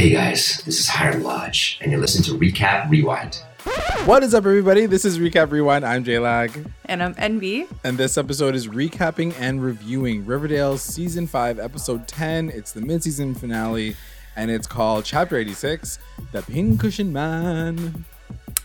Hey guys, this is Hiram Lodge, and you're listening to Recap Rewind. What is up, everybody? This is Recap Rewind. I'm JLag. And I'm NB. And this episode is recapping and reviewing Riverdale Season 5, Episode 10. It's the mid season finale, and it's called Chapter 86 The Pincushion Man.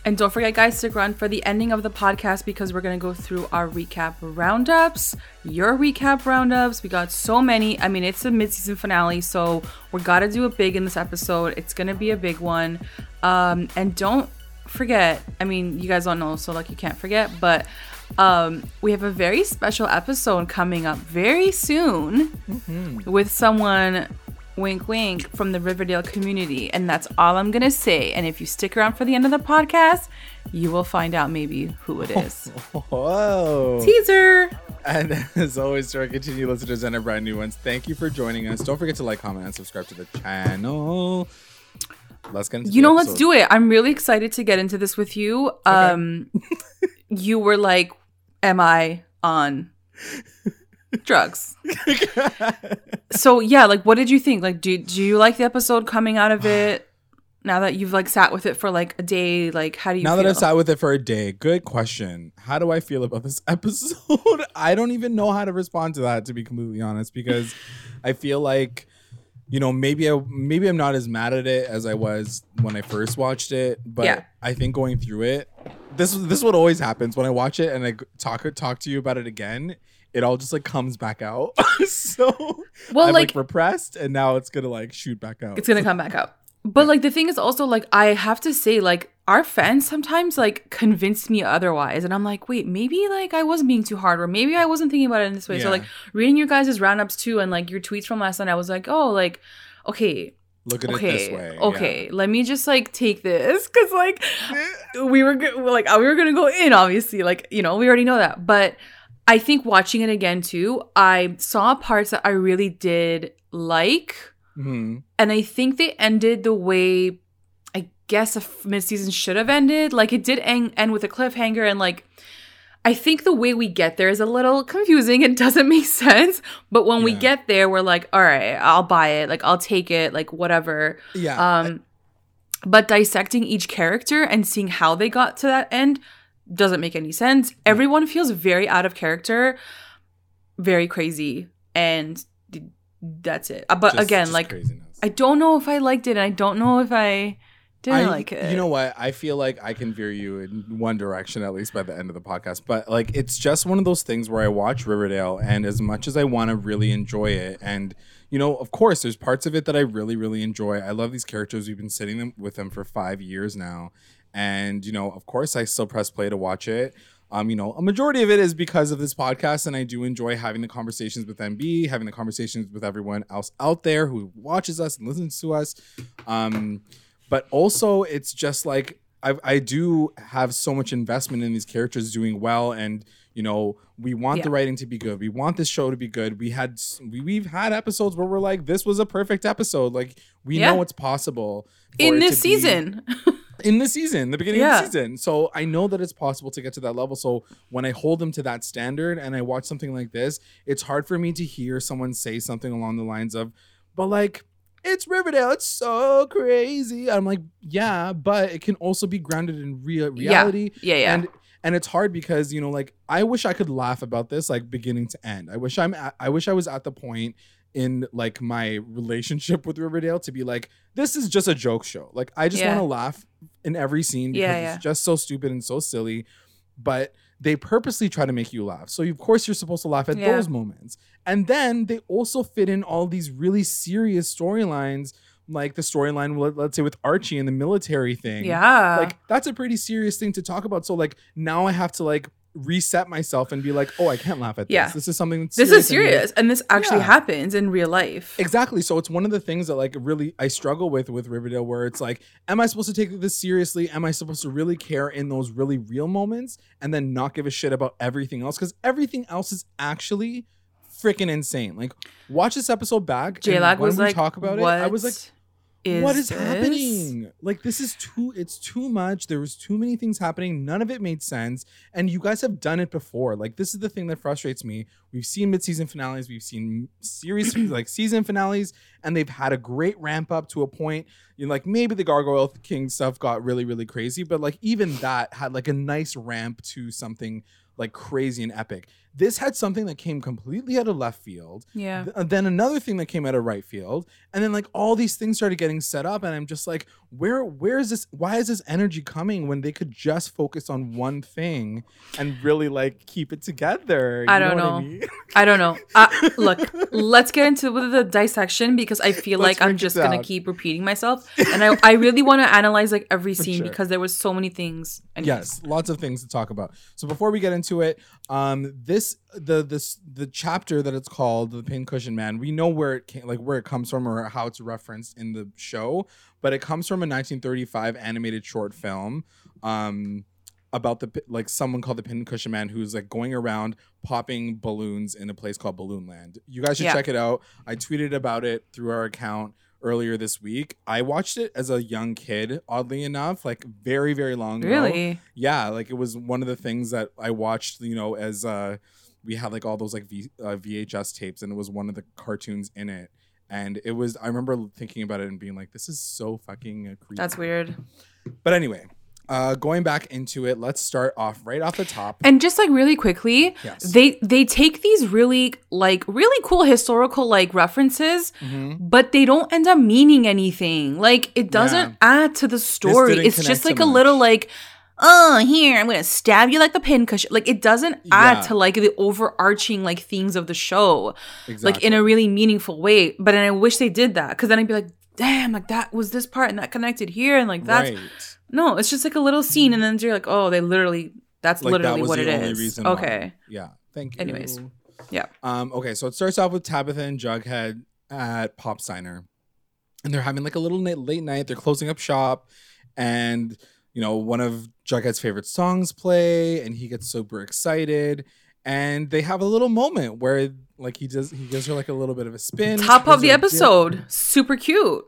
And don't forget, guys, stick around for the ending of the podcast because we're going to go through our recap roundups, your recap roundups. We got so many. I mean, it's a midseason finale, so we got to do it big in this episode. It's going to be a big one. Um, and don't forget, I mean, you guys don't know, so like you can't forget, but um, we have a very special episode coming up very soon mm-hmm. with someone wink wink from the Riverdale community. And that's all I'm gonna say. And if you stick around for the end of the podcast, you will find out maybe who it is. Whoa. Teaser. And as always, to our continued listeners and our brand new ones, thank you for joining us. Don't forget to like, comment, and subscribe to the channel. Let's get into You know, let's do it. I'm really excited to get into this with you. Okay. Um you were like, Am I on drugs. so yeah, like what did you think? Like do do you like the episode coming out of it? Now that you've like sat with it for like a day, like how do you Now feel? that I've sat with it for a day, good question. How do I feel about this episode? I don't even know how to respond to that to be completely honest because I feel like you know, maybe I maybe I'm not as mad at it as I was when I first watched it, but yeah. I think going through it, this this is what always happens when I watch it and I talk talk to you about it again it all just like comes back out. so well, I'm, like, like repressed, and now it's gonna like shoot back out. It's gonna come back out. But like the thing is also like I have to say like our fans sometimes like convince me otherwise, and I'm like, wait, maybe like I wasn't being too hard, or maybe I wasn't thinking about it in this way. Yeah. So like reading your guys' roundups too, and like your tweets from last night, I was like, oh, like okay, look at okay, it this way. Okay, yeah. let me just like take this because like we were like we were gonna go in, obviously, like you know we already know that, but I think watching it again too, I saw parts that I really did like. Mm-hmm. And I think they ended the way I guess a mid season should have ended. Like it did end, end with a cliffhanger and like I think the way we get there is a little confusing. It doesn't make sense. But when yeah. we get there, we're like, all right, I'll buy it. Like, I'll take it. Like, whatever. Yeah. Um, but dissecting each character and seeing how they got to that end doesn't make any sense. Everyone feels very out of character, very crazy, and that's it. Uh, but just, again, just like craziness. I don't know if I liked it, and I don't know if I didn't I, like it. You know what? I feel like I can veer you in one direction at least by the end of the podcast. But like, it's just one of those things where I watch Riverdale, and as much as I want to really enjoy it, and you know, of course, there's parts of it that I really, really enjoy. I love these characters. We've been sitting them with them for five years now, and, you know, of course, I still press play to watch it. Um, you know, a majority of it is because of this podcast, and I do enjoy having the conversations with MB, having the conversations with everyone else out there who watches us and listens to us. Um, but also, it's just like I, I do have so much investment in these characters doing well, and you know, we want yeah. the writing to be good. We want this show to be good. We had we, we've had episodes where we're like, this was a perfect episode. Like we yeah. know it's possible in this season. in the season, the beginning yeah. of the season. So I know that it's possible to get to that level. So when I hold them to that standard and I watch something like this, it's hard for me to hear someone say something along the lines of, but like, it's Riverdale. It's so crazy. I'm like, yeah, but it can also be grounded in real reality. Yeah, yeah. yeah. And and it's hard because you know, like, I wish I could laugh about this like beginning to end. I wish I'm. At, I wish I was at the point in like my relationship with Riverdale to be like, this is just a joke show. Like I just yeah. want to laugh in every scene because yeah, yeah. it's just so stupid and so silly. But they purposely try to make you laugh. So of course you're supposed to laugh at those moments. And then they also fit in all these really serious storylines like the storyline let's say with Archie and the military thing. Yeah. Like that's a pretty serious thing to talk about. So like now I have to like reset myself and be like, oh, I can't laugh at this. Yeah. This is something This is serious. And, and this actually yeah. happens in real life. Exactly. So it's one of the things that like really I struggle with with Riverdale where it's like, am I supposed to take this seriously? Am I supposed to really care in those really real moments and then not give a shit about everything else? Because everything else is actually freaking insane. Like watch this episode back. J-Lag was we like, talk about what? it, I was like, is what is this? happening? Like this is too it's too much. There was too many things happening. None of it made sense. And you guys have done it before. Like this is the thing that frustrates me. We've seen mid-season finales, we've seen series like season finales, and they've had a great ramp up to a point. You know, like maybe the Gargoyle King stuff got really, really crazy, but like even that had like a nice ramp to something like crazy and epic. This had something that came completely out of left field. Yeah. Th- uh, then another thing that came out of right field, and then like all these things started getting set up, and I'm just like, where, where is this? Why is this energy coming when they could just focus on one thing and really like keep it together? I don't what know. mean? I don't know. Uh, look, let's get into the dissection because I feel Let's like I'm just gonna keep repeating myself, and I, I really want to analyze like every scene sure. because there was so many things. Anyways. Yes, lots of things to talk about. So before we get into it, um, this the this the chapter that it's called the Pincushion Man. We know where it came, like where it comes from or how it's referenced in the show, but it comes from a 1935 animated short film. Um, about the like someone called the Pincushion Man who's like going around popping balloons in a place called Balloon Land. You guys should Yeah. check it out. I tweeted about it through our account earlier this week. I watched it as a young kid, oddly enough, like very very long ago Really? yeah like it was one of the things that i watched you know as uh we had like all those like v- uh, vhs tapes and it was one of the cartoons in it and it was i remember thinking about it and being like this is so fucking uh, creepy That's weird. but anyway uh going back into it let's start off right off the top And just like really quickly, Yes. they they take these really like really cool historical like references, Mhm. but they don't end up meaning anything. Like it doesn't Yeah. add to the story. It's just like a little like, oh, here I'm gonna stab you like the pincushion. Like it doesn't add Yeah. to like the overarching like themes of the show, exactly like in a really meaningful way. But I wish they did that because then I'd be like, damn, like that was this part and that connected here and like that's right no, it's just like a little scene and then you're like, oh, they literally. That's like literally that what it is. reason why. okay. yeah thank you Anyways. Yeah. Um, okay, so it starts off with Tabitha and Jughead at Pop's diner. And they're having like a little na- late night. They're closing up shop. And, you know, one of Jughead's favorite songs play. And he gets super excited. And they have a little moment where, like, he does, he gives her like a little bit of a spin. Top of the her a dip, episode. Super cute.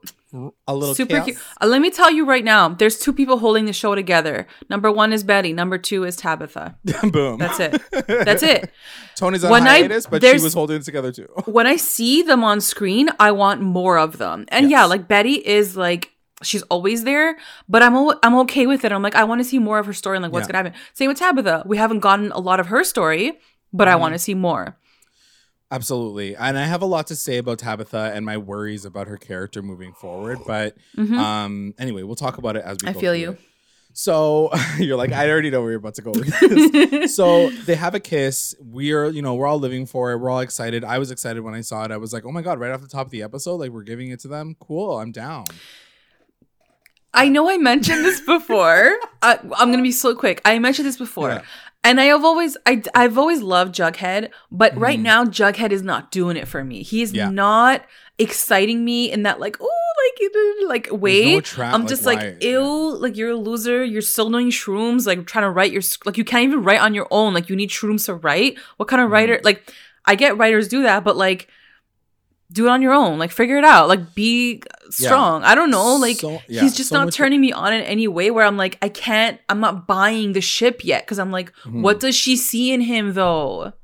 a little Super chaos. cute. Uh, let me tell you right now, there's two people holding the show together. Number one is Betty. Number two is Tabitha. Boom. That's it. That's it. Tony's on When I- hiatus, but she was holding it together too. When I see them on screen, I want more of them. And yeah, like Betty is like she's always there, but I'm o- I'm okay with it. I'm like I want to see more of her story and like what's Yeah. gonna happen. Same with Tabitha. We haven't gotten a lot of her story, but I Mm-hmm. want to see more. Absolutely. And I have a lot to say about Tabitha and my worries about her character moving forward. But Mhm. um anyway, we'll talk about it as we go. I feel you. it. So you're like, I already know where you're about to go with this. so they have a kiss. We're, you know, we're all living for it. We're all excited. I was excited when I saw it. I was like, oh my God, right off the top of the episode, like we're giving it to them. Cool. I'm down. I know I mentioned this before. I, I'm gonna be so quick. I mentioned this before, Yeah. and I have always, I, I've always loved Jughead, but right Mhm. now Jughead is not doing it for me. He's Yeah. not exciting me in that like, oh, like, like way. attract- I'm just like, ill. ew, like you're a loser. You're still doing shrooms, like trying to write your, like you can't even write on your own. Like you need shrooms to write. What kind of Mhm. writer? Like, I get writers do that, but like. Do it on your own. Like figure it out. Like be strong. I don't know. Like So- yeah, he's just so not turning me on in any way where I'm like, I can't, I'm not buying the ship yet. Cause I'm like, Mhm. what does she see in him though?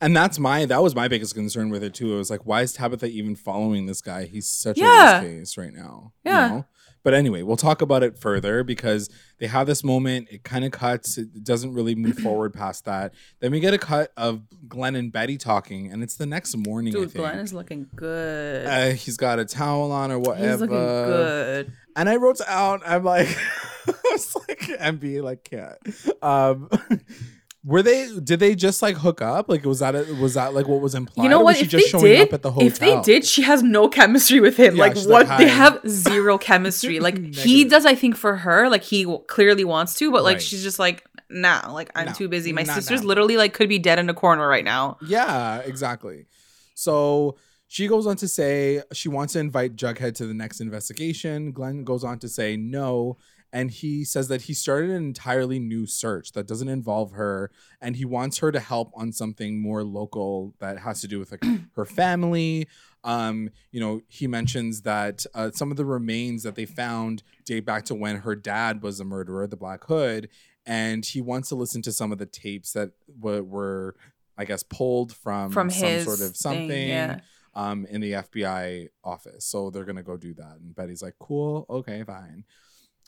And that's my that was my biggest concern with it too. It was like, why is Tabitha even following this guy? He's such Yeah. a case right now. Yeah. You know? But anyway, we'll talk about it further because they have this moment. It kind of cuts. It doesn't really move forward past that. Then we get a cut of Glenn and Betty talking, and it's the next morning. Dude. Glenn is looking good. Uh, he's got a towel on or whatever. He's looking good. And I wrote out, I'm like, I was like, MB, like, can't. Um, were they? Did they just like hook up? Like, was that a, was that like what was implied? You know or what? Was she If just they showing did, up at the hotel? if they did, she has no chemistry with him. Yeah, like what? like, they have zero chemistry. Like he does, I think, for her. Like he clearly wants to, but like Right. she's just like, nah. Like I'm No, too busy. My sister's now. literally like could be dead in a corner right now. Yeah, exactly. So she goes on to say she wants to invite Jughead to the next investigation. Glenn goes on to say no. And he says that he started an entirely new search that doesn't involve her and he wants her to help on something more local that has to do with like her family. Um you know he mentions that uh, some of the remains that they found date back to when her dad was a murderer the black hood and he wants to listen to some of the tapes that w- were i guess pulled from, From some sort of thing, something yeah. um in the fbi office. So they're gonna go do that. And betty's like cool okay fine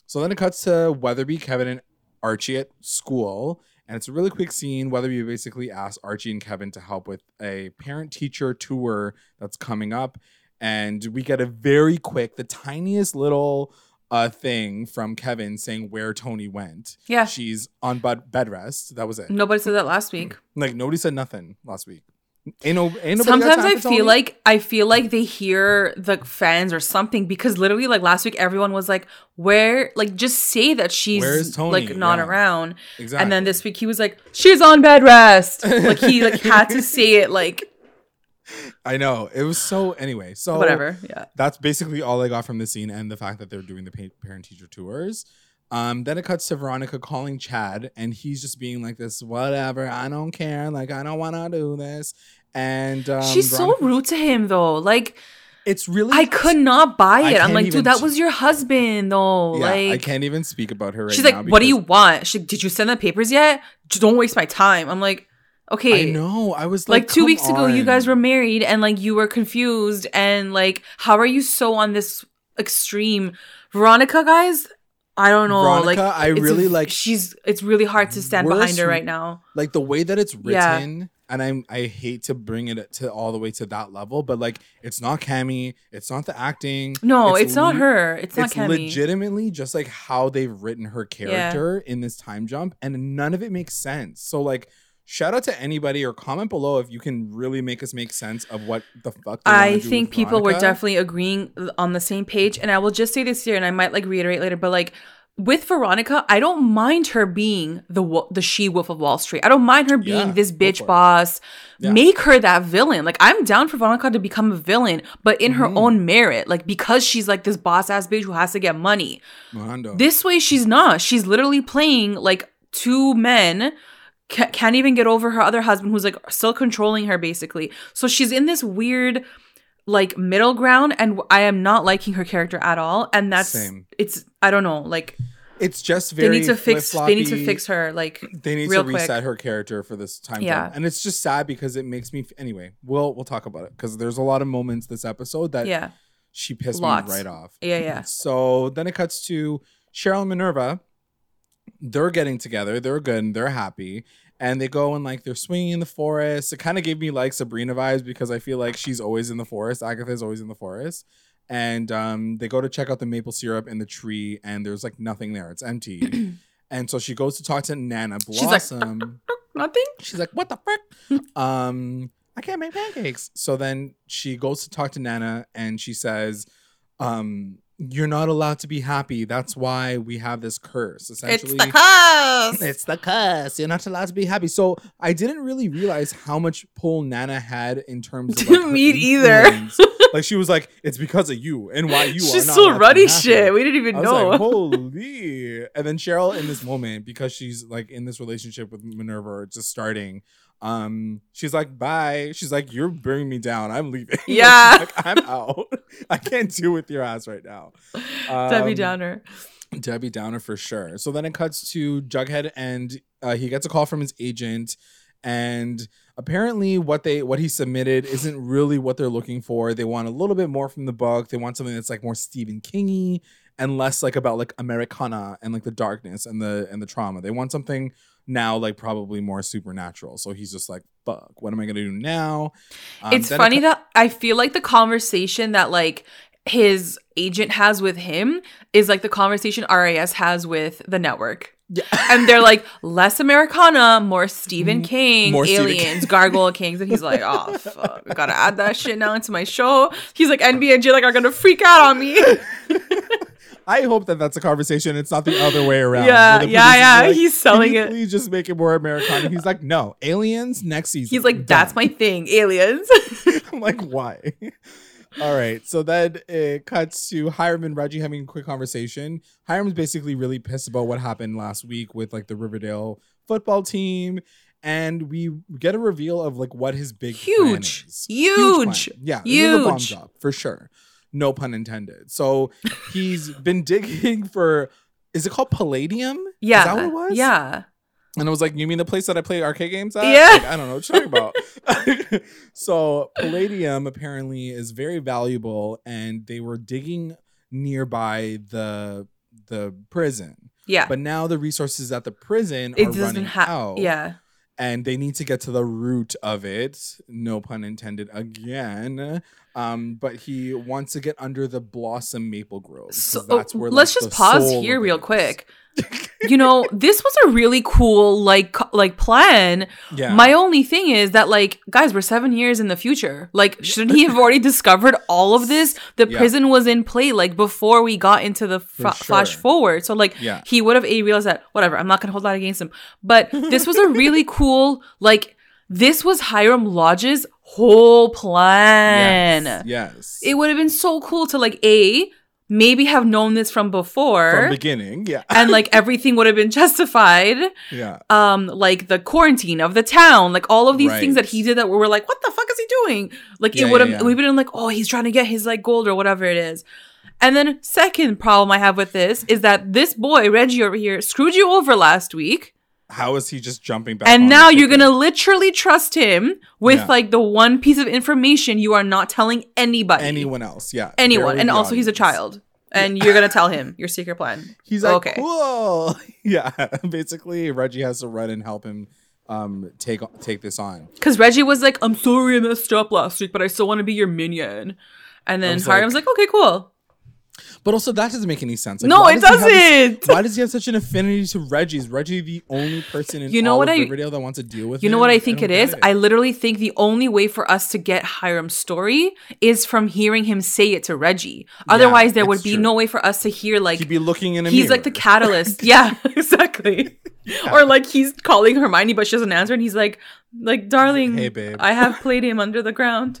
so then it cuts to Weatherby, Kevin, and Archie at school. And it's a really quick scene. Weatherby basically asks Archie and Kevin to help with a parent teacher tour that's coming up. And we get a very quick, the tiniest little uh, thing from Kevin saying where Tony went. Yeah. She's on bed, bed rest. That was it. Nobody said that last week. Like nobody said nothing last week. Ain't no, ain't Sometimes time I feel like I feel like they hear the fans or something because literally like last week everyone was like, "Where?" Like just say that she's Tony? like not Yeah. around. exactly. And then this week he was like, "She's on bed rest." like he like had to say it like I know it was so. Anyway, so whatever. Yeah. that's basically all I got from the scene and the fact that they're doing the parent teacher tours. Um, then it cuts to Veronica calling Chad, and he's just being like this, whatever, I don't care, like I don't want to do this. And um, She's so rude to him though. Like It's really I could not buy it. I'm like, dude, that was your husband though. Yeah, I can't even speak about her right she's like, "What do you want?" She, did you send the papers yet? J- Don't waste my time. I'm like, okay. I know. I was like, like two weeks ago you guys were married and like you were confused and like how are you so on this extreme veronica guys i don't know like I really a- like- she's it's really hard to stand behind her right now like the way that it's Yeah. And I'm I hate to bring it to all the way to that level, but like it's not Cami, it's not the acting. no it's, not le- her it's not it's Cami. legitimately just like how they've written her character in this time jump and none of it makes sense so like shout out to anybody or comment below if you can really make us make sense of what the fuck I think people were definitely agreeing uh, on the same page. And I will just say this here, and I might like reiterate later, but like with Veronica, I don't mind her being the the she wolf of Wall Street. I don't mind her being Yeah, this bitch boss. Yeah. Make her that villain. Like I'm down for Veronica to become a villain, but in her Mhm. own merit. Like because she's like this boss ass bitch who has to get money. Mondo. This way, she's not. She's literally playing like two men. ca- Can't even get over her other husband, who's like still controlling her, basically. So she's in this weird, like middle ground, and I am not liking her character at all. And that's Same. it's I don't know, like it's just very they need to fix they need to fix her, like they need to quick. reset her character for this time Yeah. and it's just sad because it makes me anyway we'll we'll talk about it because there's a lot of moments this episode that yeah, she pissed Lots. me right off yeah, yeah. So then it cuts to Cheryl and Minerva. They're getting together. They're good and they're happy. And they go and like they're swinging in the forest. It kind of gave me like Sabrina vibes because I feel like she's always in the forest. Agatha's always in the forest. And um, they go to check out the maple syrup in the tree, and there's like nothing there. It's empty. and so she goes to talk to Nana She's like, Blossom. Nothing. She's like, "What the frick? um, I can't make pancakes." So then she goes to talk to Nana, and she says, "Um, you're not allowed to be happy. That's why we have this curse. Essentially, It's the curse. it's the curse. You're not allowed to be happy." So I didn't really realize how much pull Nana had in terms of like, her Me either. like she was like, "It's because of you and why you are She's still so allowed to be ruddy shit. We didn't even I was know. like, holy. And then Cheryl in this moment, because she's like in this relationship with Minerva just starting, um, she's like, bye. She's like, you're bringing me down. I'm leaving. Yeah. like, I'm out. I can't deal with your ass right now. Debbie Um, Downer. Debbie Downer for sure. So then it cuts to Jughead and uh, he gets a call from his agent and apparently what they what he submitted isn't really what they're looking for. They want a little bit more from the book. They want something that's like more Stephen Kingy and less like about like Americana and like the darkness and the and the trauma. They want something now like probably more supernatural. So he's just like, fuck, what am I gonna do now? Um, it's then it funny that I feel like the conversation that like his agent has with him is like the conversation RAS has with the network. Yeah. And they're like, less Americana, more Stephen King, More Stephen aliens, Gargoyle Kings. And he's like, oh, fuck, we gotta add that shit now into my show. He's like, NB and J like are gonna freak out on me. I hope that that's a conversation. It's not the other way around. Yeah, yeah, yeah, like, he's selling "Can you it." Please just make it more Americana. He's like, no, aliens next season. He's like, that's Done. my thing, aliens. I'm like, why? All right. So then it cuts to Hiram and Reggie having a quick conversation. Hiram's basically really pissed about what happened last week with like the Riverdale football team. And we get a reveal of like what his big Huge. is. Huge. plan. Yeah. A bomb Huge. job for sure. No pun intended. So he's been digging for is it called Palladium? Yeah. Is that what it was? Yeah. And I was like, You mean the place that I play arcade games at? Yeah. Like, I don't know what you're talking about. so palladium apparently is very valuable and they were digging nearby the the prison. Yeah. But now the resources at the prison it are running have. out. Yeah. And they need to get to the root of it. No pun intended again. Um, but he wants to get under the Blossom Maple Grove. So that's where, let's like, just pause here real quick. you know, this was a really cool like like plan. Yeah. My only thing is that like guys, we're 7 years in the future. Like shouldn't he have already discovered all of this? The Yeah. prison was in play like before we got into the For fr- flash forward. So like Yeah. he would have a realized that whatever, I'm not going to hold that against him. But this was a really cool like this was Hiram Lodge's whole plan. Yes. yes. It would have been so cool to like a maybe have known this from before From beginning. Yeah. and like everything would have been justified yeah. um like the quarantine of the town like all of these things that he did that we were like what the fuck is he doing like Yeah, it would have yeah, yeah. we've been like oh he's trying to get his like gold or whatever it is and then second problem i have with this is that this boy reggie over here screwed you over last week How is he just jumping back? and now you're gonna literally trust him with Yeah. like the one piece of information you are not telling anybody anyone else? Yeah. anyone and also he's a child and you're gonna tell him your secret plan He's like, Okay. cool. Yeah. Basically, Reggie has to run and help him um take take this on. Because Reggie was like, I'm sorry I messed up last week, but I still want to be your minion. And then Hiram's like, okay, cool. But also, that doesn't make any sense. Like, No, it does have this- doesn't. why does he have such an affinity to Reggie? Is Reggie the only person in You know all what of I- Riverdale that wants to deal with You know what I think don't it is? get I literally think the only way for us to get Hiram's story is from hearing him say it to Reggie. Otherwise, there would be true. no way for us to hear like He'd be looking in a he's like the catalyst. yeah, exactly. Or like he's calling Hermione, but she doesn't answer, and he's like, like, darling, Hey, babe. I have palladium under the ground.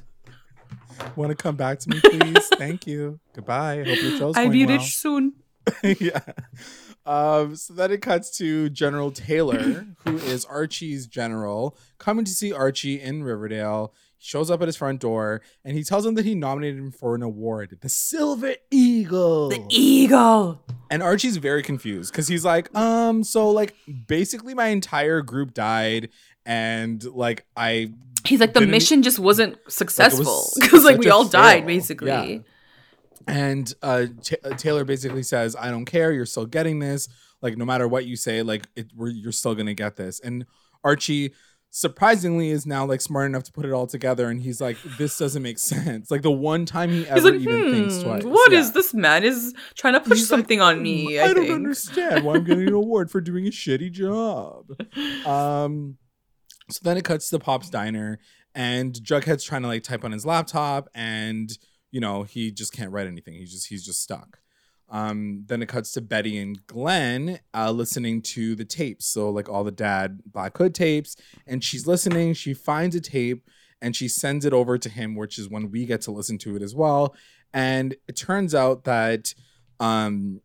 Want to come back to me, please? Thank you. Goodbye. Hope your show's I'll be well. rich soon. yeah. Um, so then it cuts to General Taylor, who is Archie's general, coming to see Archie in Riverdale. He shows up at his front door and he tells him that he nominated him for an award, the Silver Eagle. The eagle. and Archie's very confused because he's like, um, so like basically my entire group died, and like I He's like the Didn't- mission just wasn't successful because like such we all died basically. Yeah. And uh, Ta- uh, Taylor basically says, "I don't care. You're still getting this. Like, no matter what you say, like, it, we're, you're still gonna get this." And Archie, surprisingly, is now like smart enough to put it all together. And he's like, "This doesn't make sense." Like the one time he ever like, even thinks hmm, twice. what is Yeah. this man is trying to push He's like, something on "Hmm, me? I, I, don't understand why I'm getting an award for doing a shitty job. Um, so then it cuts to Pop's diner, and Jughead's trying to like type on his laptop, and you know he just can't write anything. He's just he's just stuck. Um, then it cuts to Betty and Glenn uh, listening to the tapes, so like all the dad Black Hood tapes, and she's listening. She finds a tape and she sends it over to him, which is when we get to listen to it as well. And it turns out that um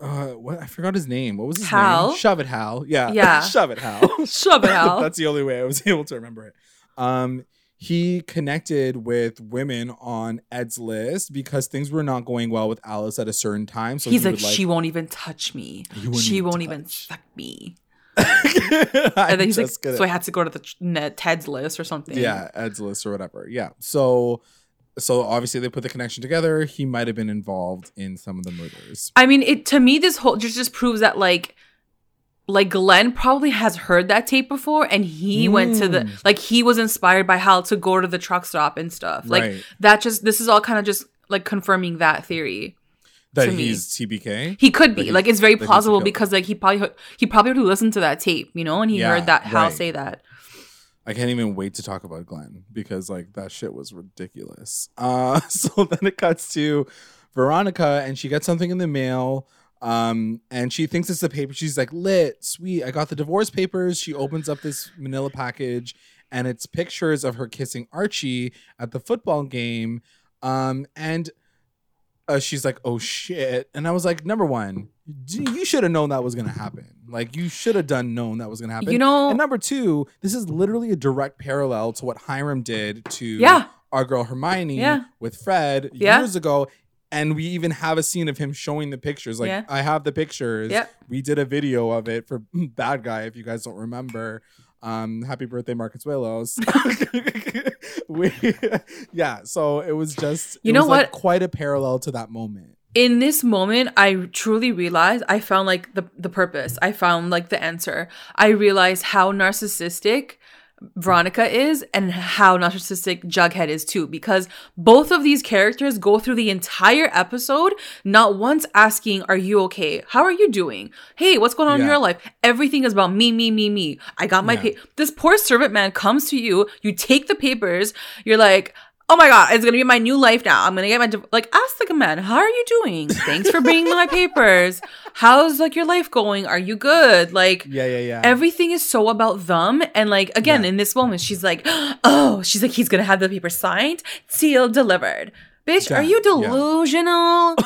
uh what I forgot his name. What was his Hal? name? Shove it Hal. Yeah. Yeah. Shove it Hal. Shove it, Hal. That's the only way I was able to remember it. Um he connected with women on Ed's list because things were not going well with Alice at a certain time. So He's he like, would, she won't even touch me. She even won't even fuck me. And then he's like, gonna- so I had to go to the Ned- Ted's list or something. yeah ed's list or whatever yeah so so obviously they put the connection together he might have been involved in some of the murders I mean, it to me, this whole just just proves that like, like Glenn probably has heard that tape before, and he went to the Mm. like he was inspired by Hal to go to the truck stop and stuff. Like Right. that. Just this is all kind of just like confirming that theory. that to me. he's tbk He could be like it's very he's plausible because like he probably he probably already listened to that tape, you know, and he Yeah, heard that Hal right. say that. I can't even wait to talk about glenn because like that shit was ridiculous. Uh so then it cuts to veronica and she gets something in the mail um and she thinks it's the paper. She's like lit sweet i got the divorce papers. She opens up this manila package and it's pictures of her kissing archie at the football game Um, and uh, she's like, "Oh shit!" And I was like, "Number one, you should have known that was gonna happen. Like, you should have done known that was gonna happen. You know- And number two, this is literally a direct parallel to what Hiram did to Yeah. our girl Hermione Yeah. with Fred Yeah. years ago." And we even have a scene of him showing the pictures. Like, Yeah. I have the pictures. Yep. We did a video of it for Bad Guy, if you guys don't remember. Um, happy birthday, Mark Consuelos. we, yeah, so it was just You know was, like, what? quite a parallel to that moment. In this moment i truly realized i found like the the purpose. I found like the answer. I realized how narcissistic veronica is and how narcissistic jughead is too because both of these characters go through the entire episode not once asking are you okay? How are you doing? Hey what's going on in your life? Everything is about me me me me. I got my Yeah. pa- this poor servant man comes to you you take the papers you're like oh my god, it's gonna be my new life now. I'm gonna get my div-. like ask the man, how are you doing? Thanks for bringing my papers. How's like your life going? Are you good? Like Yeah, yeah, yeah. everything is so about them. And like again, Yeah. in this moment, she's like, oh, she's like, he's gonna have the paper signed, sealed, delivered. Bitch, are Yeah, you yeah. delusional?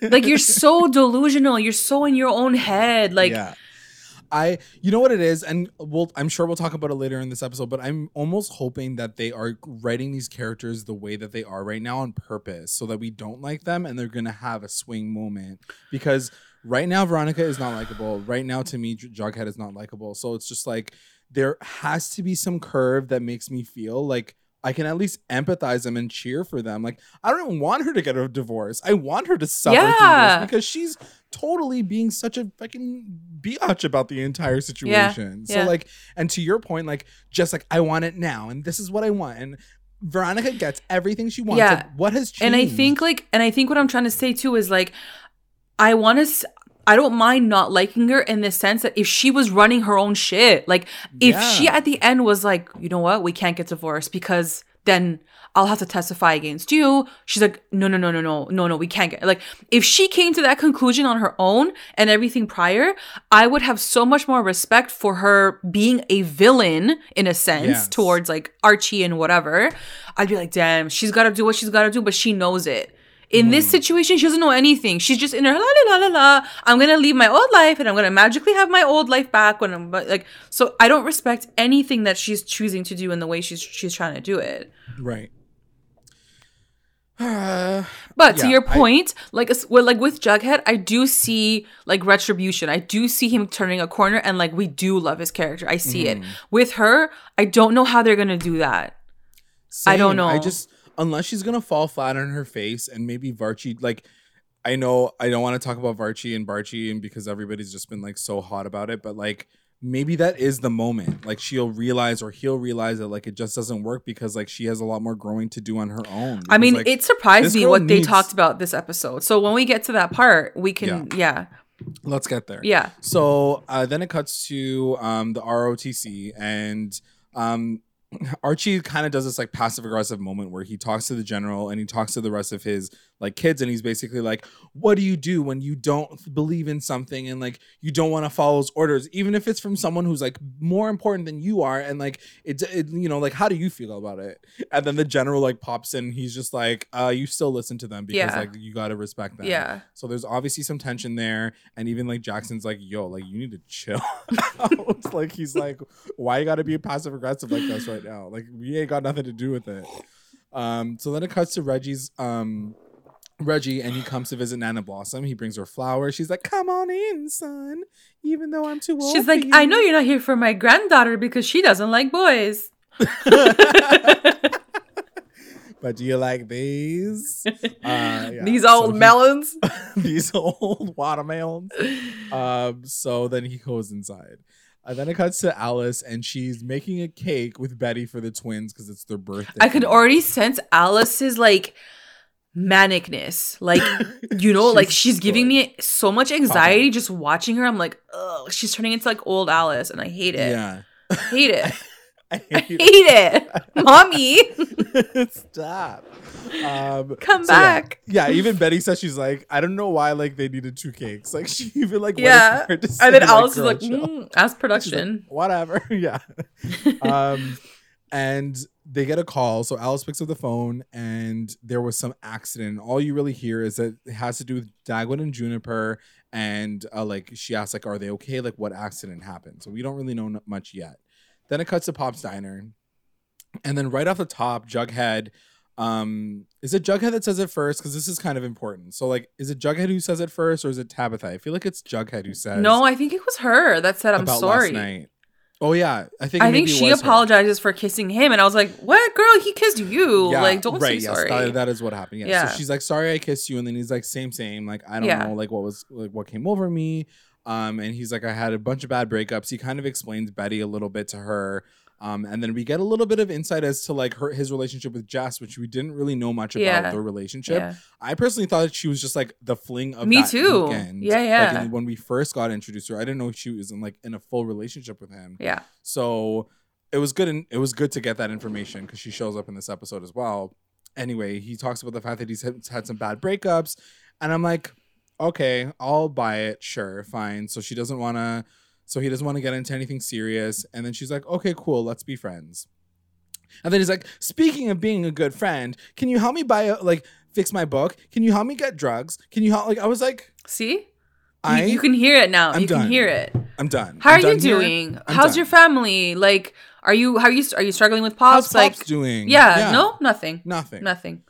like you're so delusional. You're so in your own head. Like yeah. I, you know what it is, and we'll, I'm sure we'll talk about it later in this episode. But I'm almost hoping that they are writing these characters the way that they are right now on purpose, so that we don't like them, and they're gonna have a swing moment. Because right now, Veronica is not likable. Right now, to me, Jughead is not likable. So it's just like there has to be some curve that makes me feel like I can at least empathize them and cheer for them. Like I don't even want her to get a divorce. I want her to suffer through this because she's totally being such a fucking biatch about the entire situation. So yeah. like, and to your point, like just like I want it now, and this is what I want, and Veronica gets everything she wants. Yeah. Like, what has changed? and I think like and I think what I'm trying to say too is like I want to I don't mind not liking her in the sense that if she was running her own shit, like if she at the end was like, you know what, we can't get divorced because then I'll have to testify against you. She's like, no, no, no, no, no, no, no, we can't get like if she came to that conclusion on her own and everything prior, I would have so much more respect for her being a villain in a sense Yes. towards like Archie and whatever. I'd be like, damn, she's got to do what she's got to do, but she knows it. In this mm. situation, she doesn't know anything. She's just in her la la la la la. I'm gonna leave my old life and I'm gonna magically have my old life back when I'm but, like. So I don't respect anything that she's choosing to do in the way she's she's trying to do it. right. But to Yeah, your I- point, like well, like with Jughead, I do see like retribution. I do see him turning a corner, and like we do love his character. I see Mm-hmm. it with her. I don't know how they're gonna do that. I don't know. I just unless she's gonna fall flat on her face and maybe Varchi like I know I don't want to talk about Varchi and Barchi and because everybody's just been like so hot about it, but like maybe that is the moment. Like she'll realize or he'll realize that like it just doesn't work because like she has a lot more growing to do on her own. I mean, like, it surprised me what they talked about this episode. So when we get to that part, we can, yeah, let's get there. yeah, So uh, then it cuts to um, the ROTC, and um, Archie kind of does this like passive aggressive moment where he talks to the general and he talks to the rest of his like kids, and he's basically like, "What do you do when you don't believe in something and like you don't want to follow his orders, even if it's from someone who's like more important than you are, and like it, it you know like how do you feel about it?" And then the general like pops in, he's just like, "Uh, you still listen to them because Yeah. like you got to respect them." yeah. So there's obviously some tension there, and even like Jackson's like, "Yo, like you need to chill." it's like he's like, "Why you got to be passive aggressive like this right now? Like we ain't got nothing to do with it." Um, so then it cuts to Reggie's um Reggie, and he comes to visit Nana Blossom. He brings her flowers. She's like, "Come on in, son," even though I'm too old. She's like, you." I know you're not here for my granddaughter because she doesn't like boys. but do you like these? Uh, yeah. These So old he- melons. these old watermelons. Um, so then he goes inside. And then it cuts to Alice, and she's making a cake with Betty for the twins because it's their birthday. I could already sense Alice's like manicness. Like, you know, like She's giving me so much anxiety just watching her. I'm like, she's turning into like old Alice, and I hate it. Yeah. Hate it. I I hate hate it. Mommy. Stop. Um, Come so back. Yeah, even Betty says she's like, I don't know why like they needed two cakes. Like she even like Yeah. And then like, Alice is like, chill." mm, as She's like, production. whatever. yeah. um, and they get a call. So Alice picks up the phone, and there was some accident. All you really hear is that it has to do with Dagwood and Juniper, and uh, like she asks, like, "Are they okay? Like, what accident happened?" So we don't really know much yet. Then it cuts to Pop's diner, and then right off the top, Jughead. Um, is it Jughead that says it first? Because this is kind of important. So, like, is it Jughead who says it first, or is it Tabitha? I feel like it's Jughead who says. No, I think it was her that said, "I'm about sorry." Oh yeah, I think I think she was her. apologizes for kissing him, and I was like, "What, girl? He kissed you. Yeah, like, don't right, say yes, sorry." that- that is what happened. Yeah. Yeah. So she's like, "Sorry, I kissed you," and then he's like, "Same, same." Like, I don't Yeah. know, like what was like what came over me. Um, and he's like, "I had a bunch of bad breakups." He kind of explains Betty a little bit to her. Um, and then we get a little bit of insight as to like her his relationship with Jess, which we didn't really know much about Yeah. their relationship. yeah. I personally thought that she was just like the fling of Me that too. weekend. Yeah, yeah. and when we first got introduced to her, I didn't know she was in like in a full relationship with him. yeah. So it was good and it was good to get that information because she shows up in this episode as well. Anyway, he talks about the fact that he's had some bad breakups, and I'm like, okay, I'll buy it. Sure, fine. So she doesn't want to. So he doesn't want to get into anything serious, and then she's like, okay, cool, let's be friends. And then he's like, speaking of being a good friend, can you help me buy a, like fix my book? Can you help me get drugs? Can you help? Like I was like, See, I you, you can hear it now. I'm you done. can hear it. I'm done. How I'm are you done here. doing? How's done. your family? Like, are you how are you are you struggling with How's pops? Pops like, doing? yeah, no, nothing, nothing. nothing.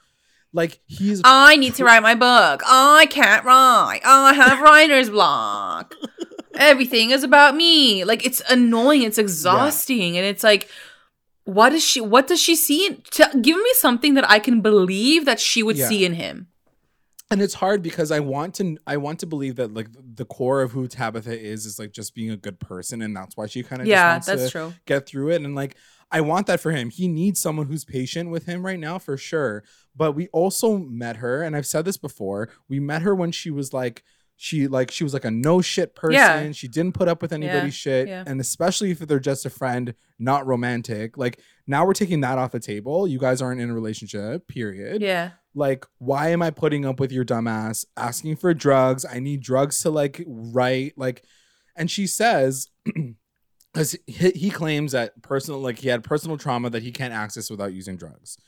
Like he's I need to write my book. I can't write. I have writer's block. Everything is about me. Like it's annoying. It's exhausting, and it's like, what is she? What does she see? In, to, give me something that I can believe that she would Yeah. see in him. and it's hard because I want to I want to believe that like the core of who Tabitha is is like just being a good person and that's why she kind of Yeah, just that's to true. get through it and like I want that for him. He needs someone who's patient with him right now for sure. But we also met her and I've said this before. We met her when she was like she like she was like a no shit person. Yeah. She didn't put up with anybody's shit yeah. and especially if they're just a friend, not romantic. Like now we're taking that off the table. You guys aren't in a relationship, period Yeah, like why am i putting up with your dumbass asking for drugs i need drugs to like write like and she says because he, he claims that personal like he had personal trauma that he can't access without using drugs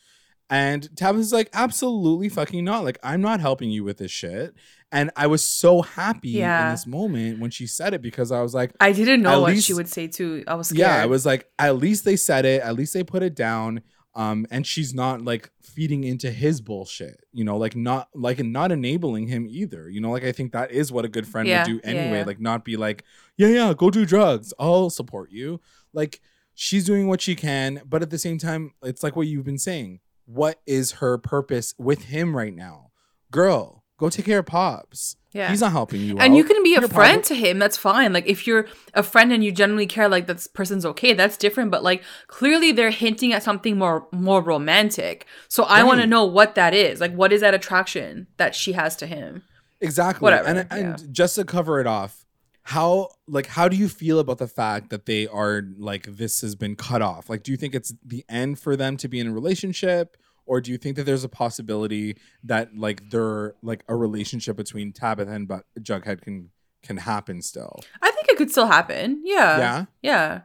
and tabitha's like absolutely fucking not like i'm not helping you with this shit and i was so happy in this moment when she said it because i was like I didn't know what least- she would say too. I was scared. yeah, I was like, at least they said it. At least they put it down. Um, and she's not like feeding into his bullshit, you know, like not like not enabling him either. You know, like I think that is what a good friend Yeah, would do yeah, anyway. yeah. Like not be like, yeah, yeah, go do drugs. I'll support you. Like she's doing what she can, but at the same time, it's like what you've been saying. What is her purpose with him right now? Girl, go take care of Pops. Yeah. He's not helping you. and out. you can be a You're friend prob- to him that's fine like if you're a friend and you genuinely care like this person's okay that's different but like clearly they're hinting at something more more romantic so i want to know what that is like what is that attraction that she has to him Exactly. Whatever, And yeah. and just to cover it off, how like how do you feel about the fact that they are like this has been cut off? Like do you think it's the end for them to be in a relationship or do you think that there's a possibility that like they're like a relationship between Tabitha and but Jughead can can happen still? i think it could still happen yeah Yeah. yeah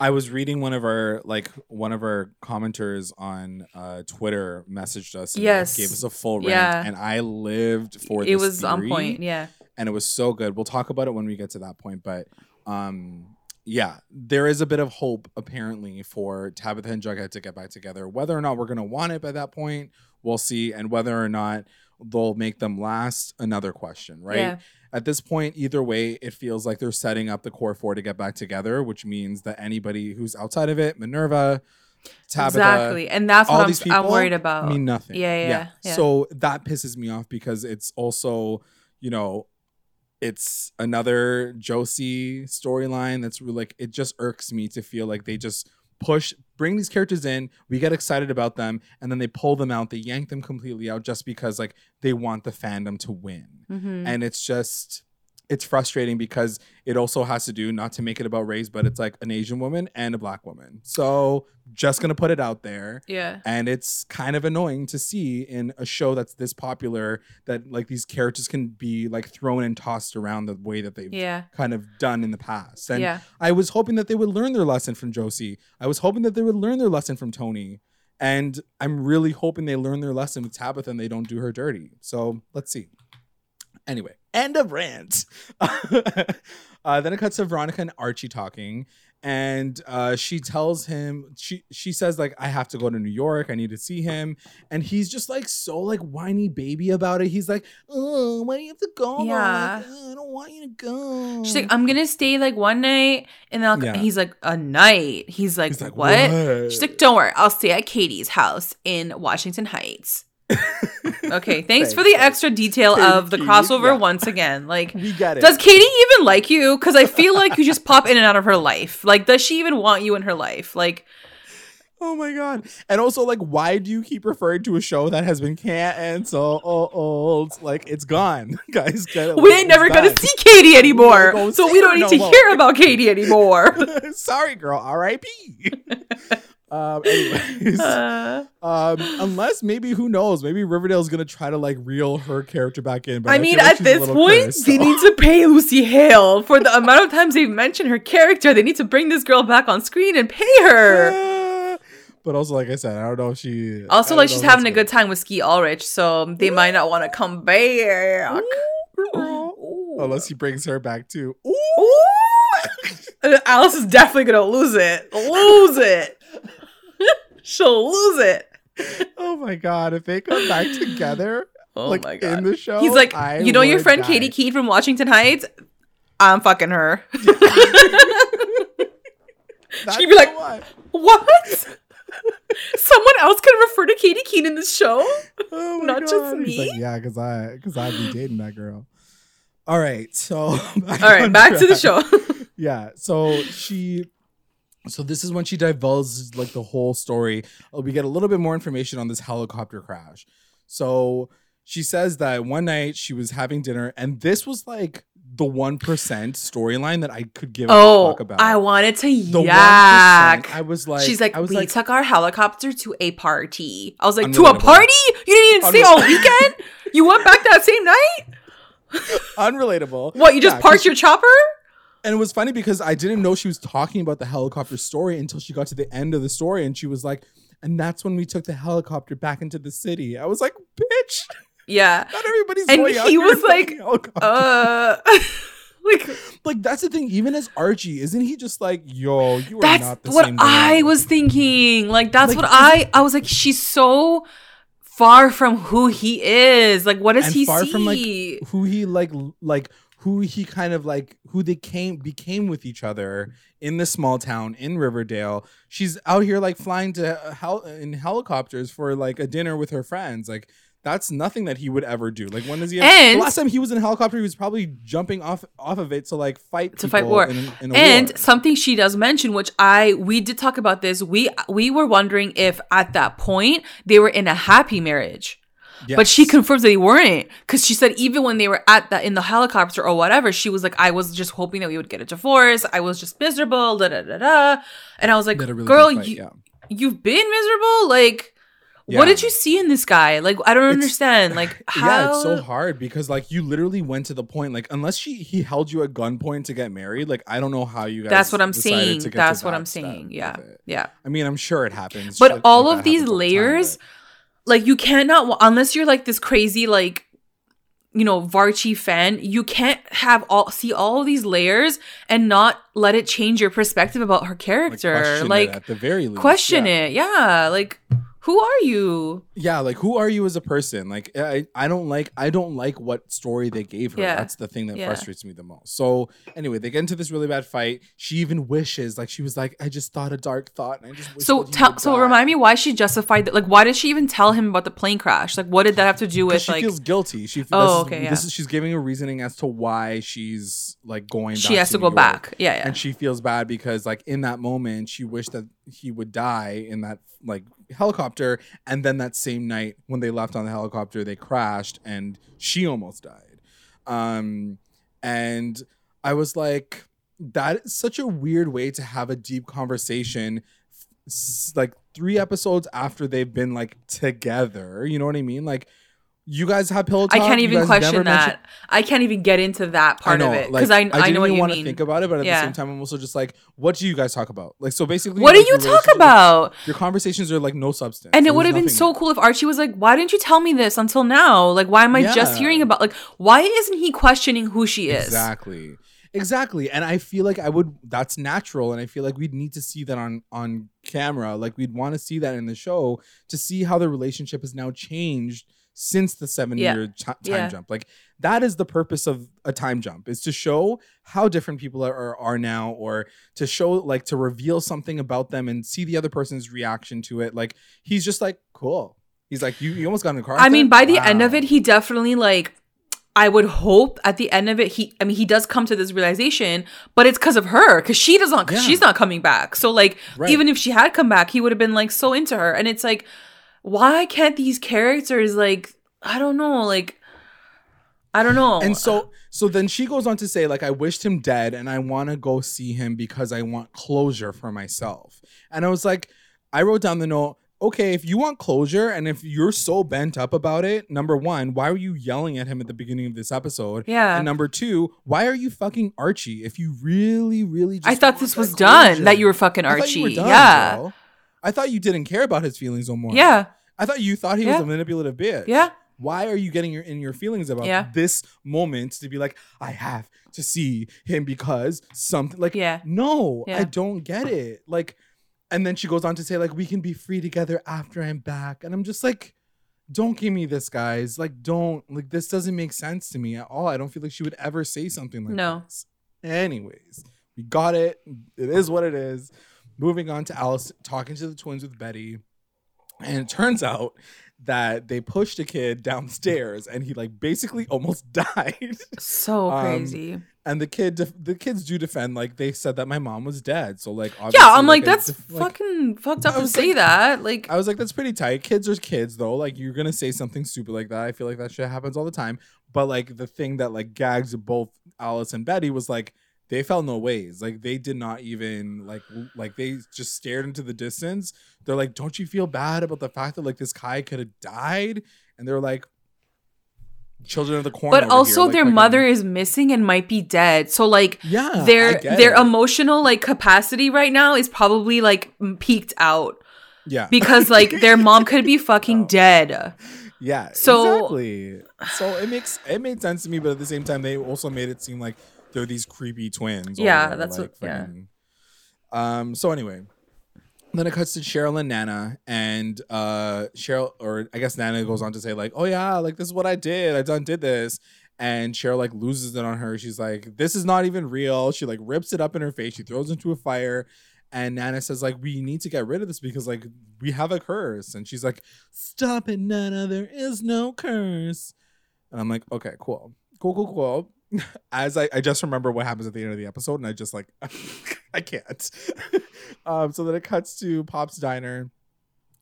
I was reading one of our like one of our commenters on uh Twitter messaged us and like, Yes. gave us a full rant Yeah. and I lived for it was on point yeah and it was so good. We'll talk about it when we get to that point, but um yeah, there is a bit of hope apparently for Tabitha and Jughead to get back together. Whether or not we're gonna want it by that point, we'll see, and whether or not they'll make them last, another question, right? Yeah. At this point, either way, it feels like they're setting up the core four to get back together, which means that anybody who's outside of it, Minerva, Tabitha, exactly and that's all what I'm, these I'm worried about mean nothing. Yeah, yeah, yeah, yeah. So that pisses me off because it's also, you know, it's another Josie storyline that's really like it just irks me to feel like they just push bring these characters in, we get excited about them, and then they pull them out, they yank them completely out just because like they want the fandom to win. Mhm. And it's just it's frustrating because it also has to do not to make it about race, but it's like an Asian woman and a black woman. So just gonna put it out there. Yeah. And it's kind of annoying to see in a show that's this popular that like these characters can be like thrown and tossed around the way that they've Yeah. kind of done in the past. And Yeah. I was hoping that they would learn their lesson from Josie. I was hoping that they would learn their lesson from Tony. And I'm really hoping they learn their lesson with Tabitha and they don't do her dirty. So let's see. Anyway, end of rant. uh, then it cuts to Veronica and Archie talking, and uh, she tells him she she says like I have to go to New York. I need to see him, and he's just like so like whiny baby about it. He's like, oh, why do you have to go? Yeah. Like, "Oh, I don't want you to go. She's like, I'm gonna stay like one night, and then I'll, Yeah. he's like, a night. He's like, He's like, what? "What?" She's like, don't worry, I'll stay at Katie's house in Washington Heights. Okay, thanks for the extra detail of the crossover yeah. once again. Like, we get it. does Katie even like you? Because I feel like you just pop in and out of her life. Like, does she even want you in her life? Like, Oh my god! And also, like, why do you keep referring to a show that has been canceled? old? Like, it's gone, guys. Get it? we Like, ain't never gonna see Katie anymore, so we don't need no to more. hear about Katie anymore. Sorry, girl. R.I.P. um. Anyways, Uh, um. Unless maybe who knows? Maybe Riverdale's gonna try to like reel her character back in. But I feel mean, like at this point, cursed, they so- need to pay Lucy Hale for the amount of times they've mentioned her character. They need to bring this girl back on screen and pay her. But also, like I said, I don't know if she. Also, like she's having a good time with Skeet Ulrich, so they might not want to come back. Unless he brings her back too. Ooh. Ooh. Alice is definitely gonna lose it. Lose it. She'll lose it. Oh my god! If they come back together, Oh like my god. in the show, He's like, I you know your friend die. Katy Keene from Washington Heights? I'm fucking her. She'd be like- one. what? Someone else can refer to Katy Keene in this show? Oh Not just God. He's me? like, yeah, because I because I'd be dating that girl. All right, so All right, back to the show. yeah, so she. So this is when she divulges like the whole story. Uh, We get a little bit more information on this helicopter crash. So she says that one night she was having dinner, and this was like the one percent storyline that I could give a oh, fuck about. I wanted to the yak. I was like, She's like, I was we like, took our helicopter to a party. I was like, to a party? You didn't even stay all weekend? You went back that same night? unrelatable. What, you just Yeah, parked your chopper? And it was funny because I didn't know she was talking about the helicopter story until she got to the end of the story and she was like, and that's when we took the helicopter back into the city. I was like, bitch, Yeah. not everybody's And going he was like. Uh, like, like that's the thing. Even as Archie, isn't he just like, yo, you are not the same. That's what same I guy. was thinking. Like, that's Like, what I, I was like, she's so far from who he is. Like, what does he far see? from like who he like like who he kind of like who they came became with each other in the small town in Riverdale. She's out here like flying to hel- in helicopters for like a dinner with her friends. Like that's nothing that he would ever do. Like when does he? And- the last time he was in a helicopter, he was probably jumping off off of it to like fight to fight war. in, in a and war. something she does mention, which I we did talk about this. We we were wondering if at that point they were in a happy marriage. But she confirms that they weren't because she said even when they were at that in the helicopter or whatever, she was like, I was just hoping that we would get a divorce. I was just miserable, da da da da. And I was like, They had a really girl, fight, you yeah. you've been miserable. Like, Yeah. what did you see in this guy? Like, I don't It's- understand. Like, how? Yeah, it's so hard because like you literally went to the point like unless she he held you at gunpoint to get married, like I don't know how you guys. That's what I'm saying. to get to That's what that I'm saying. Yeah, yeah. I mean, I'm sure it happens. But all of these the time, layers, but- like you cannot unless you're like this crazy like you know Varchi fan, you can't have all see all of these layers and not let it change your perspective about her like, character. question Like, it at the very least. question yeah. it. Yeah, like who are you? Yeah, like who are you as a person? Like I, I don't like I don't like what story they gave her. Yeah. That's the thing that Yeah. frustrates me the most. So anyway, they get into this really bad fight. She even wishes, like she was like, I just thought a dark thought, and I just So tell so die." remind me why she justified that like why did she even tell him about the plane crash? Like what did that have to do with she like feels guilty. She Oh, this is- okay, This yeah. is she's giving a reasoning as to why she's like going. she has to New go York. back. Yeah, yeah. and she feels bad because like in that moment she wished that he would die in that like helicopter and then that same night when they left on the helicopter they crashed and she almost died um and I was like, that is such a weird way to have a deep conversation, like three episodes after they've been like together. You know what I mean? Like, you guys have pillow talk. I can't even question that. I can't even get into that part of it because like, I, I, didn't know what you wanna mean. think about it, but at Yeah. the same time, I'm also just like, what do you guys talk about? Like, so basically, what do you talk about? Your conversations are like no substance, And it would have been so cool if Archie was like, "Why didn't you tell me this until now? Like, why am I just hearing about? Like, why isn't he questioning who she is?" Exactly. Exactly. And I feel like I would that's natural and I feel like we'd need to see that on on camera. Like we'd want to see that in the show to see how the relationship has now changed since the 7 Yeah. year ti- time Yeah. jump. Like that is the purpose of a time jump is to show how different people are, are now or to show like to reveal something about them and see the other person's reaction to it. Like he's just like cool. He's like you you almost got in a car I mean, by the end of it, he definitely like. I would hope at the end of it, he. I mean, he does come to this realization, but it's because of her, because she doesn't. Yeah. she's not coming back. So like, Right. even if she had come back, he would have been like so into her. And it's like, why can't these characters like? I don't know. Like, I don't know. And so so then she goes on to say like I wished him dead and I want to go see him because I want closure for myself. And I was like I wrote down the note Okay, if you want closure and if you're so bent up about it, number one, why were you yelling at him at the beginning of this episode? Yeah. And number two, why are you fucking Archie? If you really, really just I thought this was done. That you were fucking you were Archie. done, yeah. I thought you didn't care about his feelings no more. Yeah. I thought you thought he was a manipulative bitch Yeah. why are you getting your in your feelings about Yeah. this moment to be like i have to see him because something like Yeah. no Yeah. i don't get it like and then she goes on to say like we can be free together after i'm back and i'm just like don't give me this guys like don't like this doesn't make sense to me at all i don't feel like she would ever say something like No. this anyways we got it it is what it is moving on to alice talking to the twins with betty and it turns out that they pushed a kid downstairs and he like basically almost died. So Um, crazy. and the kid def- the kids do defend like they said that my mom was dead. So like yeah, I'm like, I that's def- like, fucking fucked up to was say like- that. Like, I was like, that's pretty tight. Kids are kids though. Like you're gonna say something stupid like that. I feel like that shit happens all the time. But like the thing that like gags both Alice and Betty was like they felt no ways. Like they did not even like like they just stared into the distance. They're like, don't you feel bad about the fact that like this guy could have died? And they're like, children of the corn. but also. Like, their fucking- mother is missing and might be dead. So like, Yeah, their their it. emotional like capacity right now is probably like peaked out yeah because like their mom could be fucking dead. Yeah. So- exactly. So it makes it made sense to me, but at the same time, they also made it seem like they're these creepy twins. Yeah, that's what- yeah. fucking- Um. So anyway, then it cuts to Cheryl and Nana, and uh, Cheryl, or I guess Nana goes on to say like, "Oh yeah, like this is what I did. I done did this." And Cheryl like loses it on her. She's like, "This is not even real." She like rips it up in her face. She throws it into a fire. And Nana says, like, we need to get rid of this because, like, we have a curse. And she's like, stop it, Nana. There is no curse. And I'm like, okay, cool. Cool, cool, cool. As I, I just remember what happens at the end of the episode, and I just like, I can't. um, so then it cuts to Pop's Diner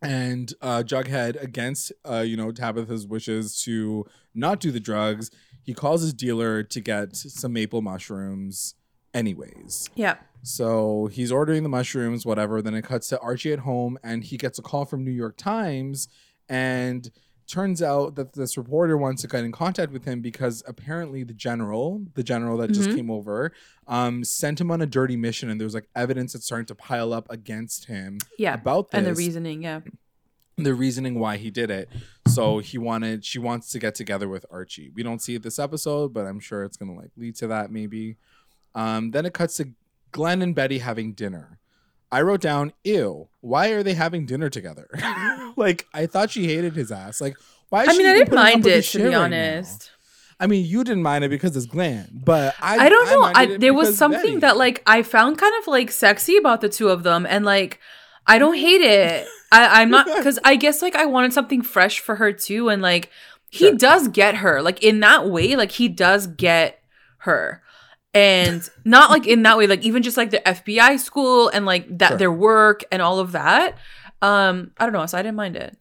and uh, Jughead, against, uh, you know, Tabitha's wishes to not do the drugs, he calls his dealer to get some maple mushrooms anyways. Yeah. So he's ordering the mushrooms, whatever. Then it cuts to Archie at home, and he gets a call from New York Times, and turns out that this reporter wants to get in contact with him because apparently the general, the general that just Mhm. came over, um, sent him on a dirty mission, and there's like evidence that's starting to pile up against him Yeah. about this And the reasoning, yeah. the reasoning why he did it. So he wanted, she wants to get together with Archie. We don't see it this episode, but I'm sure it's gonna like lead to that maybe. Um, then it cuts to Glenn and Betty having dinner. I wrote down, "Ew, why are they having dinner together?" like I thought she hated his ass. Like why? Is I she mean, I didn't mind it to be right honest. I mean, you didn't mind it because it's Glenn, but I I don't know. I, there was something Betty. that like I found kind of like sexy about the two of them, and like I don't hate it. I, I'm not because I guess like I wanted something fresh for her too, and like he Sure. does get her like in that way. Like he does get her, and not like in that way. Like even just like the FBI school and like that Sure. their work and all of that. Um, I don't know. So I didn't mind it.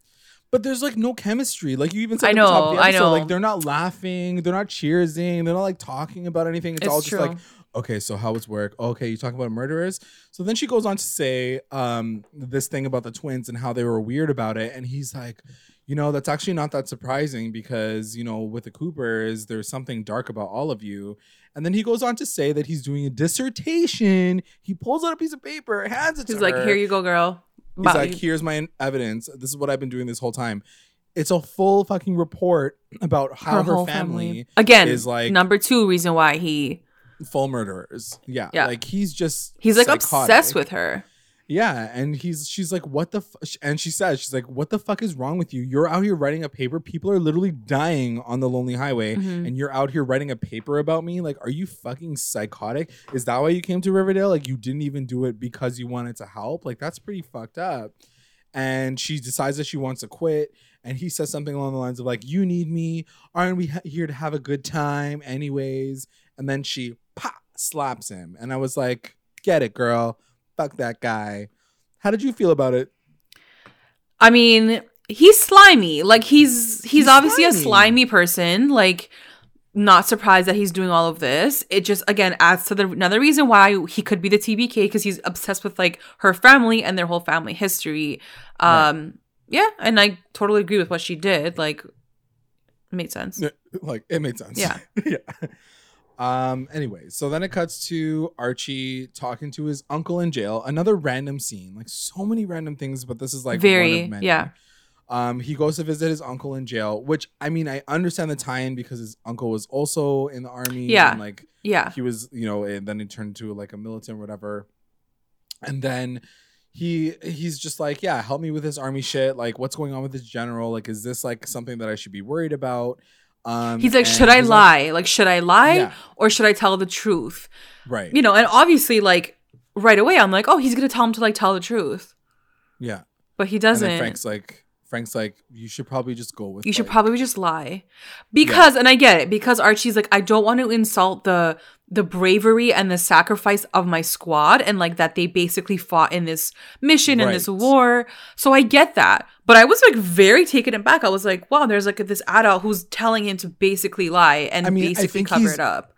But there's like no chemistry. Like you even said I at the know, the I know. like they're not laughing, they're not cheersing, they're not like talking about anything. It's, It's all just true. like, okay, so how was work? Okay, you talking about murderers. So then she goes on to say um this thing about the twins and how they were weird about it, and he's like, you know, that's actually not that surprising because you know with the Coopers, there's something dark about all of you. And then he goes on to say that he's doing a dissertation. He pulls out a piece of paper, hands it He's to like, her. here you go, girl. He's Wow, like, here's my evidence. This is what I've been doing this whole time. It's a full fucking report about how her, whole family, Again, is like number two reason why he full murderers. Yeah, Yeah. like he's just he's like psychotic. obsessed with her. Yeah, and he's she's like, what the? F-? And she says, she's like, what the fuck is wrong with you? You're out here writing a paper. People are literally dying on the lonely highway, Mhm. and you're out here writing a paper about me. Like, are you fucking psychotic? Is that why you came to Riverdale? Like, you didn't even do it because you wanted to help. Like, that's pretty fucked up. And she decides that she wants to quit. And he says something along the lines of like, "You need me. Aren't we ha- here to have a good time, anyways?" And then she pop slaps him, and I was like, "Get it, girl." Fuck that guy. How did you feel about it? I mean, he's slimy. Like he's he's, He's obviously a slimy. slimy person. Like not surprised that he's doing all of this. It just again adds to the another reason why he could be the TBK because he's obsessed with like her family and their whole family history. Um yeah, and I totally agree with what she did. Like it made sense. Like it made sense. Yeah. yeah. Um. Anyway, so then it cuts to Archie talking to his uncle in jail. Another random scene, like so many random things, but this is like one Very, of many. yeah. Um. He goes to visit his uncle in jail, which I mean, I understand the tie-in because his uncle was also in the army. Yeah. And like Yeah. he was you know and then he turned into like a militant or whatever and then he he's just like yeah help me with this army shit like what's going on with this general like is this like something that i should be worried about um He's like, should I lie? Like, should I lie Yeah. or should I tell the truth? right You know, and obviously, like right away, I'm like, oh, he's gonna tell him to like tell the truth, yeah but he doesn't. frank's like frank's like you should probably just go with You should probably just lie. Because and I get it, because Archie's like, I don't want to insult the the bravery and the sacrifice of my squad and like that they basically fought in this mission in this war. So I get that. But I was like very taken aback. I was like, wow, there's like this adult who's telling him to basically lie and I mean, I basically think cover it up.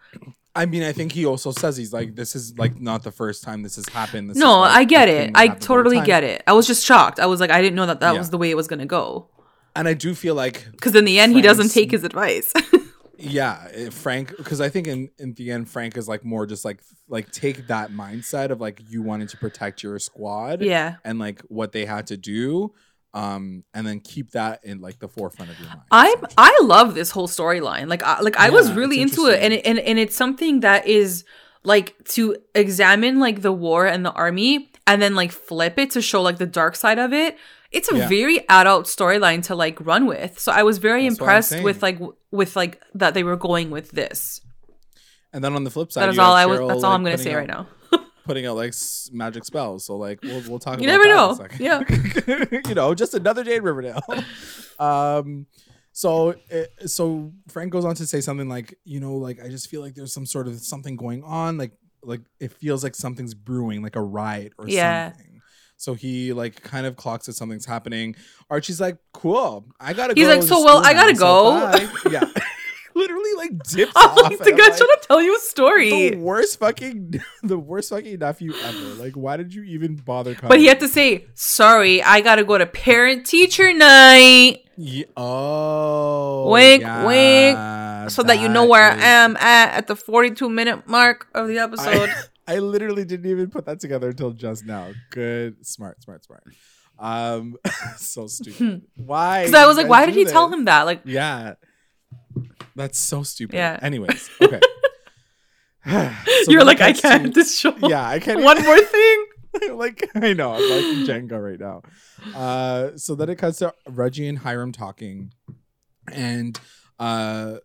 i mean i think he also says he's like this is like not the first time this has happened this No, like, I get it. I happens all the totally get it. I was just shocked. I was like, I didn't know that that Yeah. was the way it was gonna go. and i do feel like Because in the end, he doesn't take his advice. yeah eh, frank because i think in in the end frank is like more just like like take that mindset of like you wanted to protect your squad yeah. and like what they had to do um and then keep that in like the forefront of your mind I'm. I love this whole storyline. Like I, like I was really into it, and it, and and it's something that is like to examine like the war and the army, and then like flip it to show like the dark side of it. It's a Yeah. very adult storyline to like run with. So I was very That's impressed with like with like that they were going with this. and then on the flip side That is all have I was. Cheryl, That's all like, I'm gonna say out- right now. putting out like s- magic spells so like we'll, we'll talk You about never that know. in a second. you know just another day in riverdale um so it, so frank goes on to say something like you know like i just feel like there's some sort of something going on like like it feels like something's brewing like a riot or Yeah. something so he like kind of clocks that something's happening archie's like cool i gotta go. He's go like, "So, well, I gotta now, go." so yeah literally like dips I'm off like, the guy's like, trying to tell you a story. the worst fucking the worst fucking nephew ever. Like, why did you even bother coming? but he had to say, "Sorry, I gotta go to parent teacher night." Ye- oh, Wink, yeah, wink, so that you know where is- I am at at the 42 minute mark of the episode. I, I literally didn't even put that together until just now. Good, smart, smart, smart. Um, so stupid. Why? Because I was like, why did he tell him that? Like, Yeah, that's so stupid. Yeah. Anyways, okay. So you're like, I can't. This show. Yeah, I can't. One more thing. like I know, I'm like Jenga right now. Uh, so then it cuts to Reggie and Hiram talking, and uh,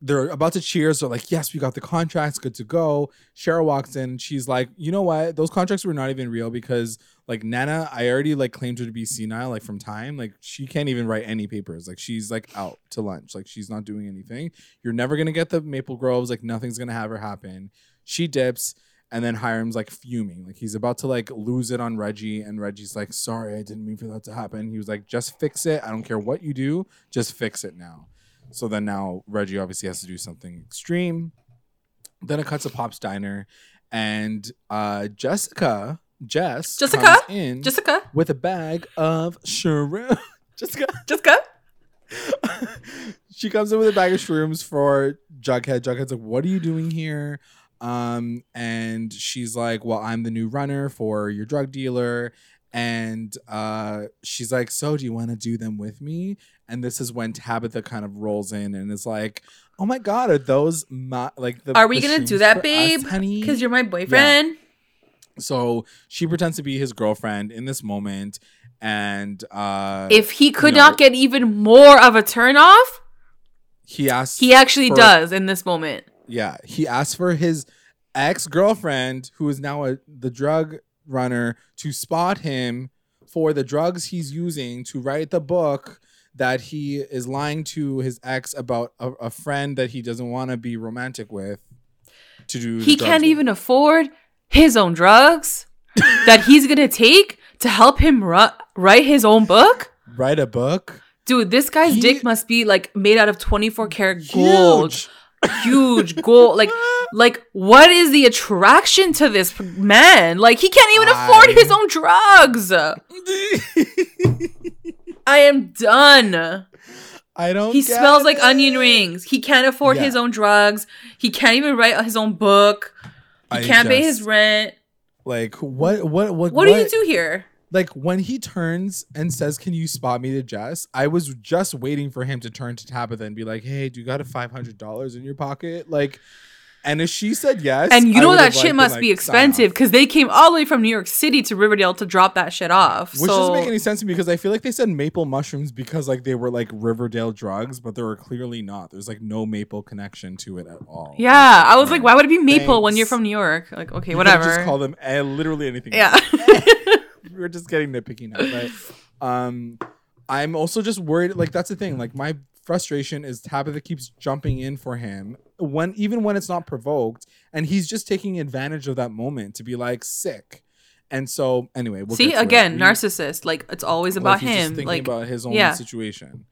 they're about to cheers. They're like, "Yes, we got the contracts, good to go." Cheryl walks in, she's like, "You know what? Those contracts were not even real because like Nana, I already like claimed her to be senile, like from time. Like she can't even write any papers. Like she's like out to lunch. Like she's not doing anything. You're never gonna get the Maple Groves. Like nothing's gonna have her happen." She dips. And then Hiram's like fuming, like he's about to like lose it on Reggie, and Reggie's like, "Sorry, I didn't mean for that to happen." He was like, "Just fix it. I don't care what you do, just fix it now." So then now Reggie obviously has to do something extreme. Then it cuts to Pop's diner, and uh Jessica, Jess, Jessica? comes in Jessica, with a bag of shrimp. Jessica, Jessica. she comes in with a bag of shrooms for Jughead. Jughead's like, "What are you doing here?" Um, and she's like, "Well, I'm the new runner for your drug dealer." And uh, she's like, "So, do you want to do them with me?" And this is when Tabitha kind of rolls in and is like, "Oh my God, are those my like the? Are we the gonna do that, babe? honey?" Because you're my boyfriend. So she pretends to be his girlfriend in this moment, and uh, If he could you know, not get even more of a turn off, he asks, he actually for- does in this moment. Yeah, he asks for his ex girlfriend, who is now a the drug runner, to spot him for the drugs he's using to write the book that he is lying to his ex about a, a friend that he doesn't want to be romantic with. To do, He can't with. even afford his own drugs that he's gonna take to help him ru- write his own book. write a book. Dude, this guy's He- dick must be like made out of 24 karat gold. Huge. Huge gold. Like, like what is the attraction to this man? Like, he can't even afford his own drugs. I am done. I don't. He smells like onion rings. He can't afford Yeah. his own drugs. He can't even write his own book. He I can't pay his rent. Like what? What? What? What, do you do here? like when he turns and says, "Can you spot me to Jess?" I was just waiting for him to turn to Tabitha and be like, "Hey, do you got a five hundred dollars in your pocket?" Like, and if she said yes, And you know that shit must like, be expensive because they came all the way from New York City to Riverdale to drop that shit off. Which so doesn't make any sense to me because I feel like they said maple mushrooms because like they were like Riverdale drugs, but they were clearly not. There's like no maple connection to it at all. yeah, I was like, why would it be maple when you're from New York? Like, okay, You whatever. Just call them eh, literally anything. yeah. we're just getting nitpicky now, but um, I'm also just worried. Like that's the thing. Like my frustration is Tabitha keeps jumping in for him when even when it's not provoked, and he's just taking advantage of that moment to be like sick. And so anyway, we'll See get to it. again, We- narcissist. Like it's always like, about just him. thinking Like about his own yeah. situation.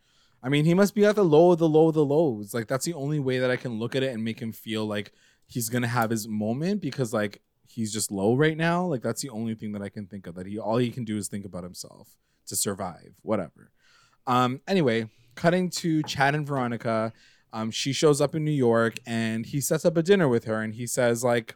I mean, he must be at the low of the low of the lows. Like that's the only way that I can look at it and make him feel like he's gonna have his moment because like he's just low right now. Like that's the only thing that I can think of that he all he can do is think about himself to survive. Whatever. Um. Anyway, cutting to Chad and Veronica. Um. She shows up in New York and he sets up a dinner with her and he says like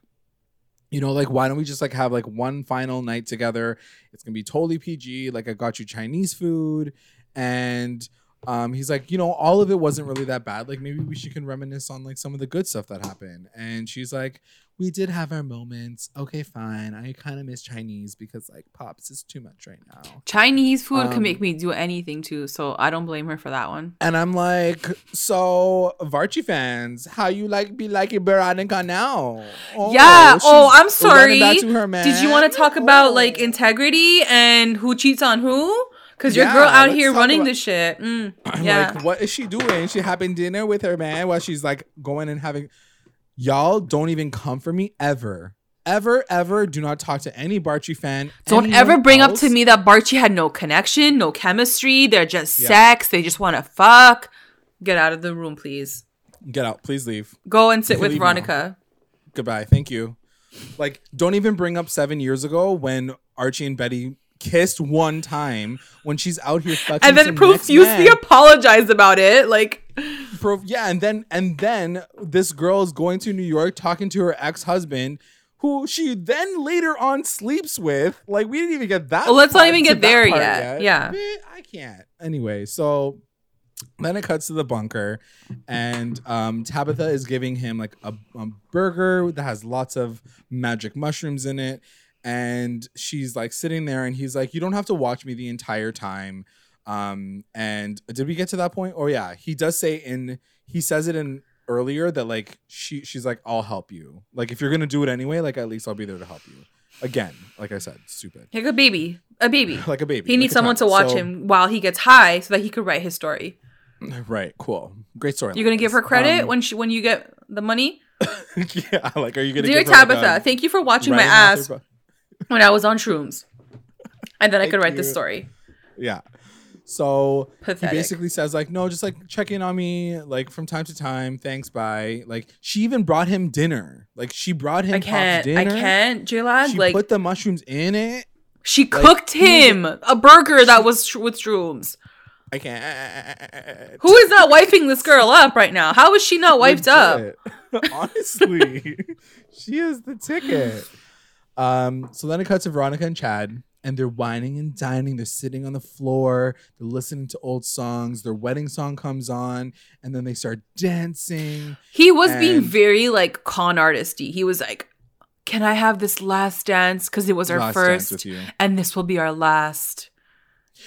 you know, like why don't we just like have like one final night together? It's gonna be totally PG. Like I got you Chinese food, and um, he's like, you know, all of it wasn't really that bad. Like maybe we should can reminisce on like some of the good stuff that happened. And she's like, we did have our moments. Okay, fine. I kind of miss Chinese because like pops is too much right now. Chinese food Um, can make me do anything too, so I don't blame her for that one. And I'm like, so Varchi fans, how you like be liking Veronica now? Oh, yeah. Oh, I'm sorry. her Did you want to talk about Oh. like integrity and who cheats on who? Because your Yeah, girl out here running about- this shit. Mm, I'm yeah. like, what is she doing? She having dinner with her man while she's like going and having. Y'all don't even come for me ever, ever, ever. Do not talk to any Barchi fan. Don't ever bring up to me that Barchi had no connection, no chemistry. They're just Yeah. sex. They just want to fuck. Get out of the room, please. Get out, please leave. Go and sit with leave now. Veronica. Goodbye. Thank you. Like, don't even bring up seven years ago when Archie and Betty kissed one time when she's out here fucking And then profusely apologized about it. Like, Pro- yeah, and then and then this girl is going to New York talking to her ex-husband, who she then later on sleeps with. Like we didn't even get that. Well, let's not even get there part yet. Yeah. I can't. Anyway, so then it cuts to the bunker, and um, Tabitha is giving him like a, a burger that has lots of magic mushrooms in it. And she's like sitting there, and he's like, "You don't have to watch me the entire time." Um, and did we get to that point? Oh yeah, he does say in he says it in earlier that like she she's like, "I'll help you." Like if you're gonna do it anyway, like at least I'll be there to help you. Again, like I said, stupid, like a baby. A baby. like a baby. He like needs someone to watch So- him while he gets high so that he could write his story. Right, cool, great story. You're gonna give her credit Um, when she when you get the money? yeah, like, are you gonna Dear give her, like, Tabitha, a thank you for watching my ass when I was on shrooms. And then I could write this story. Yeah. So Pathetic. he basically says like, no, just like check in on me like from time to time. Thanks, bye. Like she even brought him dinner. Like she brought him I can't. I can't, J-Lad. She Like, put the mushrooms in it. she like, cooked him a burger that was sh- with shrooms. I can't. Who is not wiping this girl up right now? How is she not wiped up? Honestly, she is the ticket. Um, so then it cuts to Veronica and Chad, and they're wining and dining. They're sitting on the floor. They're listening to old songs. Their wedding song comes on, and then they start dancing. He was being very like con artisty. He was like, "Can I have this last dance? Because it was our Last first, and this will be our last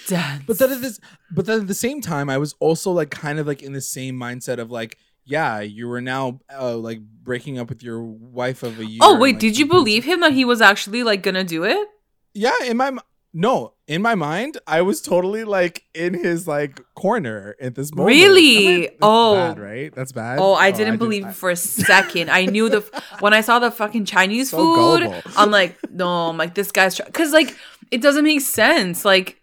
dance." But then at this, but then at the same time, I was also like kind of like in the same mindset of like, yeah, you were now uh, like breaking up with your wife of a year. oh and, wait, like, did you believe him that he was actually like gonna do it? Yeah, in my no, in my mind, I was totally like in his like corner at this moment. Really? I- that's Oh. bad, right? That's bad. Oh, I oh, didn't believe I- it for a second. I knew the when I saw the fucking Chinese So food. gullible. I'm like, no, I'm like this guy's because like it doesn't make sense. Like,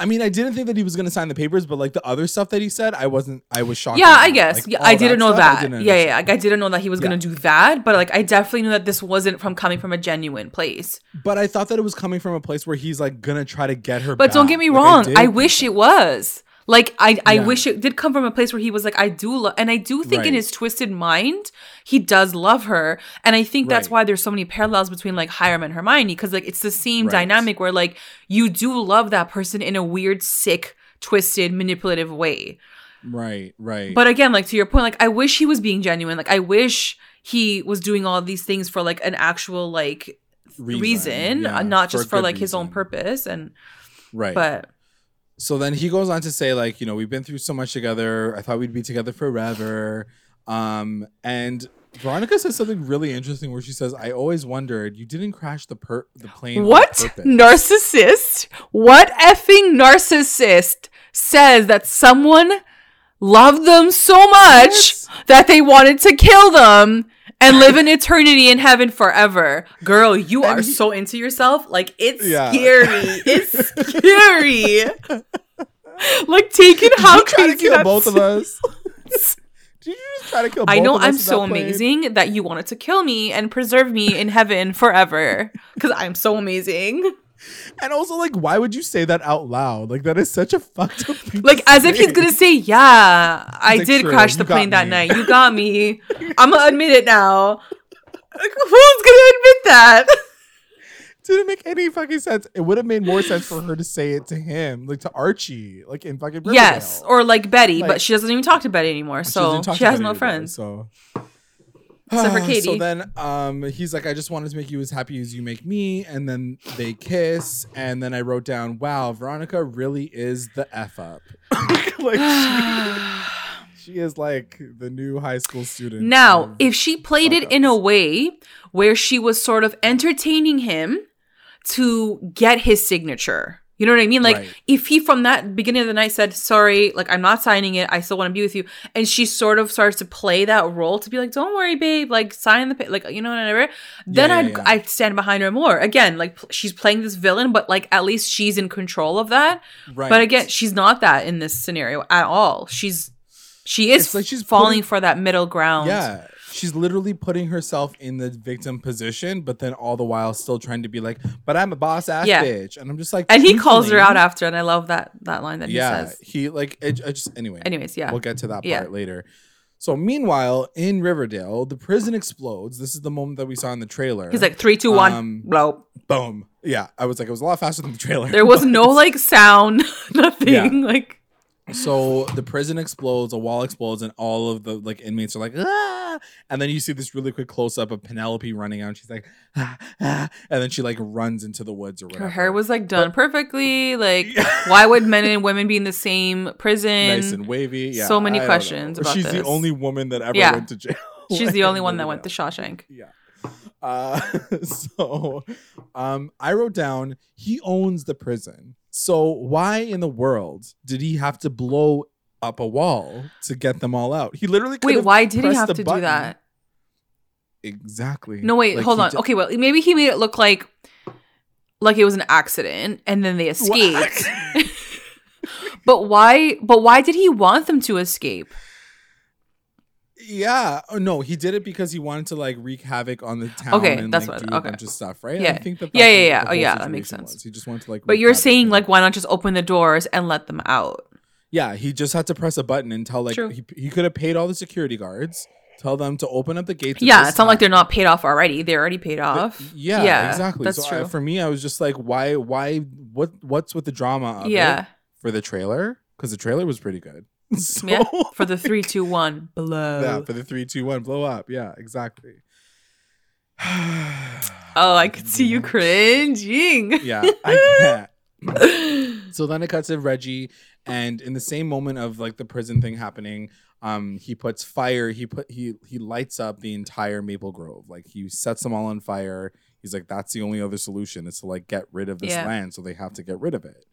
I mean, I didn't think that he was gonna sign the papers, but like the other stuff that he said, I wasn't. I was shocked. yeah, I guess. Like, yeah, I didn't know that. didn't yeah, yeah, like I didn't know that he was gonna do that. But like, I definitely knew that this wasn't from coming from a genuine place. But I thought that it was coming from a place where he's like gonna try to get her. But don't get me Like, wrong. did I, wish it was. Like I, I Yeah. wish it did come from a place where he was like, I do love, and I do think in his twisted mind, he does love her, and I think that's Right. why there's so many parallels between like Hiram and Hermione, because like it's the same Right. dynamic where like you do love that person in a weird, sick, twisted, manipulative way. Right, right. But again, like to your point, like I wish he was being genuine. Like I wish he was doing all these things for like an actual like reason, yeah, uh, not just for good like his own purpose. And Right. but so then he goes on to say like you know we've been through so much together. I thought we'd be together forever. Um and veronica says something really interesting where she says i always wondered you didn't crash the per the plane What? narcissist? What effing narcissist says that someone loved them so much that they wanted to kill them and live in eternity in heaven forever? Girl, you And are he- so into yourself. Like it's Yeah. scary. It's scary. like taking how you try to kill both of us did you just try to kill both I know of I'm in so that amazing that you wanted to kill me and preserve me in heaven forever because I'm so amazing. And also like why would you say that out loud like that is such a fucked up thing Like as if he's gonna say, "Yeah, I like, did "True, crash the plane that night. You got me. I'm gonna admit it now." Like, who's gonna admit that? didn't make any fucking sense it would have made more sense for her to say it to him like to archie like in fucking Riverdale. yes, or like Betty, Like- but she doesn't even talk to Betty anymore, so doesn't she has no anymore, friends. So Except for So then um he's like, I just wanted to make you as happy as you make me. And then they kiss. And then I wrote down, wow, Veronica really is the F up. like she, she is like the new high school student. Now, if she played it in a way where she was sort of entertaining him to get his signature, you know what I mean? Like, Right. if he from that beginning of the night said, Sorry, like, I'm not signing it, I still want to be with you, and she sort of starts to play that role to be like, Don't worry, babe, like, sign the, pa-, like, you know, whatever, then Yeah, yeah, I'd, yeah. I'd stand behind her more. Again, like, pl- she's playing this villain, but like, at least she's in control of that. right. But again, she's not that in this scenario at all. She's, she is It's like she's falling putting- for that middle ground. yeah. She's literally putting herself in the victim position, but then all the while still trying to be like, but I'm a boss ass Yeah. bitch. And I'm just like, And he calls her out after, and I love that that line that yeah, he says. he like it, I just anyway. Anyways, yeah. We'll get to that part Yeah. later. So meanwhile, in Riverdale, the prison explodes. This is the moment that we saw in the trailer. He's like three, two, one, Um, blow. boom. Yeah, I was like, it was a lot faster than the trailer. There was no like sound, nothing. Like so the prison explodes, a wall explodes, and all of the like inmates are like, ah! And then you see this really quick close up of Penelope running out. And she's like, ah, ah, and then she like runs into the woods or whatever. her hair was like done perfectly. Like why would men and women be in the same prison? nice and wavy. Yeah, So many I questions She's the only woman that ever Yeah. went to jail. She's the only one that went to Shawshank. Yeah. Uh, so um, I wrote down he owns the prison. So why in the world did he have to blow up a wall to get them all out? He literally could Wait, why did he have to do that? exactly. No, wait, Like, hold on. okay, well, maybe he made it look like like it was an accident and then they escaped. but why? But why did he want them to escape? Yeah. Oh, no, he did it because he wanted to like wreak havoc on the town. Okay, and, that's like, what- do okay. a bunch of stuff, right? Yeah. I think that Yeah, yeah, yeah. Oh, yeah, that makes sense. was. He just wanted to like. But you're saying like why not just open the doors and let them out? yeah, he just had to press a button and tell like True. he, he could have paid all the security guards, tell them to open up the gates. Yeah, it's not like they're not paid off already. They're already paid off. Yeah, Yeah, exactly. that's so I- true. for me, I was just like, why, why, what, what's with the drama of Yeah. it for the trailer? Because the trailer was pretty good. So, Yeah. For the three, two, one, blow. yeah, for the three, two, one, blow up. Yeah, exactly. Oh, I could see you cringing. yeah, I can't. so then it cuts to Reggie, and in the same moment of like the prison thing happening, um, he puts fire. He put he he lights up the entire Maple Grove. Like he sets them all on fire. He's like, that's the only other solution is to like get rid of this Yeah. land. So they have to get rid of it.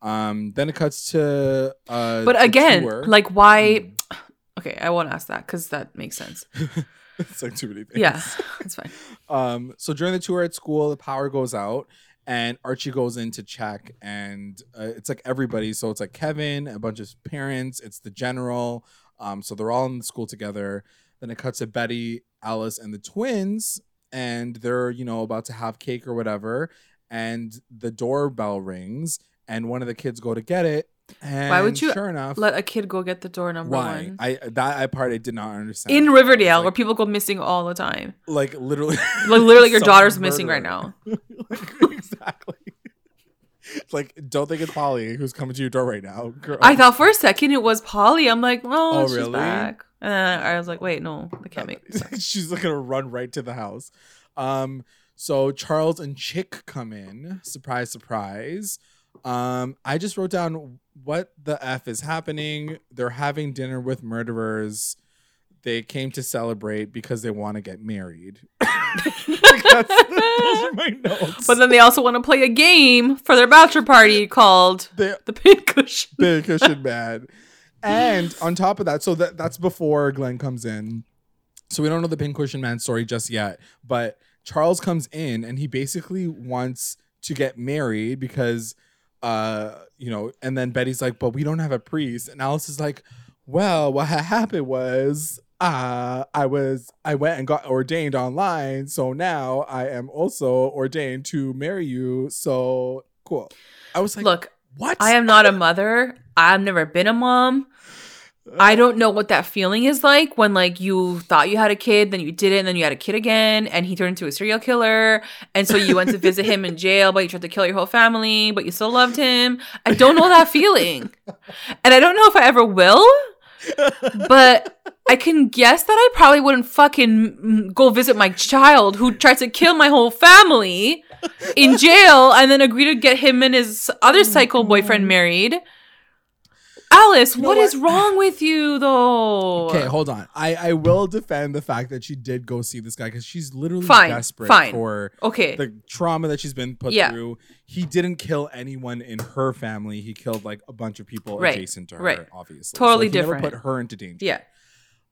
Um, then it cuts to uh, But again, like why? Mm. Okay, I won't ask that because that makes sense. it's like too many things. Yeah, it's fine. Um, so during the tour at school, the power goes out, and Archie goes in to check, and uh, it's like everybody. So it's like Kevin, a bunch of parents, it's the general. Um, so they're all in the school together. Then it cuts to Betty, Alice, and the twins, and they're you know about to have cake or whatever, and the doorbell rings, and one of the kids go to get it. And Why would you Sure enough, Let a kid go get the door number why? one. I that I part I did not understand. In Riverdale, like, where people go missing all the time. like literally Like literally, your daughter's missing right murderer. now. exactly. It's like, don't think it's Polly who's coming to your door right now. Girl. I thought for a second it was Polly. I'm like, oh, Oh, she's really? back. And I was like, wait, no, that can't make she's like gonna run right to the house. Um, so Charles and Chick come in. Surprise, surprise. Um, I just wrote down what the F is happening. They're having dinner with murderers. They came to celebrate because they want to get married. Like, that's- those are my notes. But then they also want to play a game for their bachelor party called They- the Pincushion. big cushion bad. And on top of that, so that that's before Glenn comes in. So we don't know the pincushion man story just yet, but Charles comes in and he basically wants to get married because uh you know, and then Betty's like, "But we don't have a priest." And Alice is like, "Well, what ha- happened was uh I was I went and got ordained online, so now I am also ordained to marry you." So cool. I was like, Look, "What?" I am not a mother. I've never been a mom. I don't know what that feeling is like when like you thought you had a kid, then you didn't, and then you had a kid again, and he turned into a serial killer, and so you went to visit him in jail, but you tried to kill your whole family, but you still loved him. I don't know that feeling, and I don't know if I ever will. But I can guess that I probably wouldn't fucking go visit my child who tried to kill my whole family in jail and then agree to get him and his other psycho boyfriend married. Alice, know what is what? wrong with you though? Okay, hold on. I I will defend the fact that she did go see this guy because she's literally Fine, desperate fine. for Okay. the trauma that she's been put Yeah. through. He didn't kill anyone in her family. He killed like a bunch of people Right, adjacent to her. right. Obviously, Totally so different. Never put her into danger. yeah.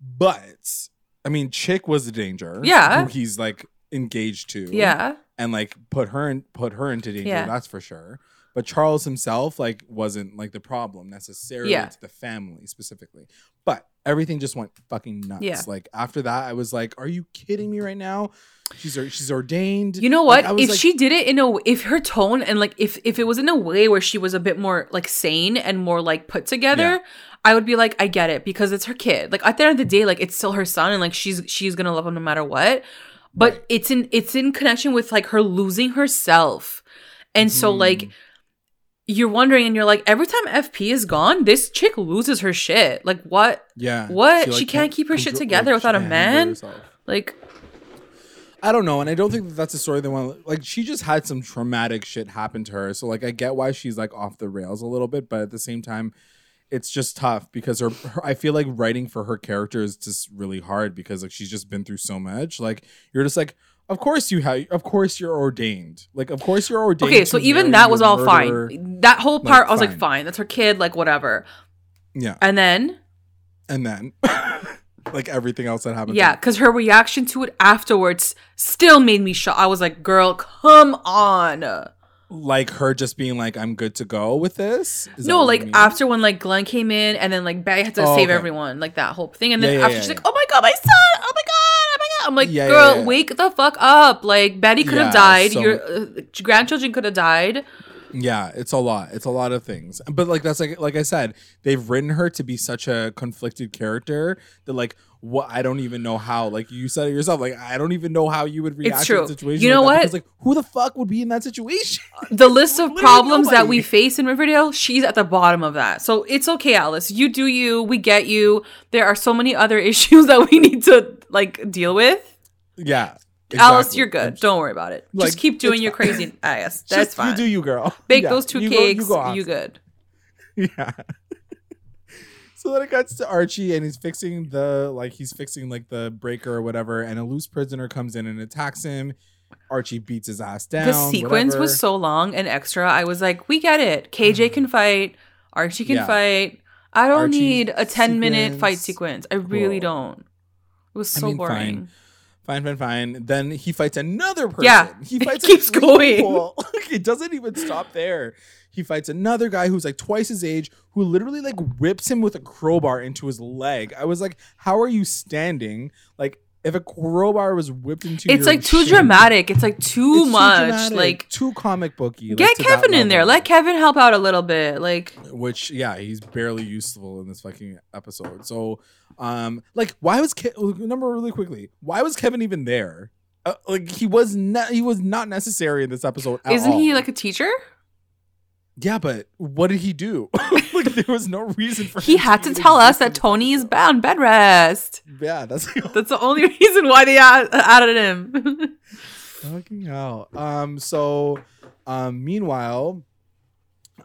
but I mean, Chick was the danger. Yeah. who he's like engaged to. Yeah. and like put her in put her into danger. Yeah. That's for sure. But Charles himself like wasn't like the problem necessarily Yeah. to the family specifically. But everything just went fucking nuts. Yeah. Like after that, I was like, "Are you kidding me right now?" She's she's ordained. You know what? Was if like- she did it in a if her tone and like if if it was in a way where she was a bit more like sane and more like put together, Yeah. I would be like, I get it because it's her kid. Like at the end of the day, like it's still her son and like she's she's gonna love him no matter what. But Right. it's in it's in connection with like her losing herself. And so like mm. You're wondering and you're like, every time FP is gone, this chick loses her shit. Like what yeah, what? She can't keep her shit together like, without a man? like I don't know, and I don't think that that's a story they want. Like, she just had some traumatic shit happen to her, so like, I get why she's like off the rails a little bit, but at the same time, it's just tough because her, her I feel like writing for her character is just really hard because like she's just been through so much. Like, you're just like, of course you have, of course you're ordained. Like, of course you're ordained. Okay, so even that was all murderer. fine. That whole part, I was like, fine. fine, that's her kid, like whatever. Yeah, And then and then like everything else that happened. Yeah, because her reaction to it afterwards still made me shocked. I was like, girl, come on. like her just being like, "I'm good to go with this." Is No, like after when like Glenn came in and then like Betty had to Oh, save okay. everyone, like that whole thing. And then Yeah, yeah, after yeah, she's like, oh my god, my son, oh my god, oh my god. I'm like, Yeah, girl, yeah, yeah. wake the fuck up. Like Betty could have died. so- Your uh, grandchildren could have died. Yeah, it's a lot. It's a lot of things. But like that's like like I said, they've written her to be such a conflicted character that like what I don't even know how. Like you said it yourself, like I don't even know how you would react to a situation. You know like what? Because, like who the fuck would be in that situation? The list of problems that we face in Riverdale, she's at the bottom of that. So it's okay, Alice. You do you. We get you. There are so many other issues that we need to like deal with. yeah. Alice, you're good. Don't worry about it. Like, Just keep doing your crazy ass. just- That's fine. You do you, girl. Bake Yeah, those two you go- cakes. you, go you good. Yeah. so then it cuts to Archie and he's fixing the like he's fixing like the breaker or whatever, and a loose prisoner comes in and attacks him. Archie beats his ass down. the sequence whatever. was so long and extra. I was like, we get it. KJ mm-hmm. can fight. Archie can Yeah. fight. I don't Archie need a 10 minute fight sequence. sequence. I really Cool. don't. It was I so mean, boring. Fine, fine, fine. Fine. Then he fights another person. Yeah, he it fights keeps three going. it doesn't even stop there. He fights another guy who's like twice his age, who literally like whips him with a crowbar into his leg. I was like, "How are you standing? Like, if a crowbar was whipped into It's like too shin- dramatic. It's like too it's much. dramatic, like, too comic booky. like, get to Kevin in there. Let Kevin help out a little bit. Like, which yeah he's barely useful in this fucking episode so um like why was Ke- number really quickly why was kevin even there uh, like he was not he was not necessary in this episode at isn't he like a teacher? Yeah but what did he do? Like there was no reason for He him had to even tell us that Toni is bound bed rest. yeah that's That's the only reason why they add- added him. fucking hell. Um so um meanwhile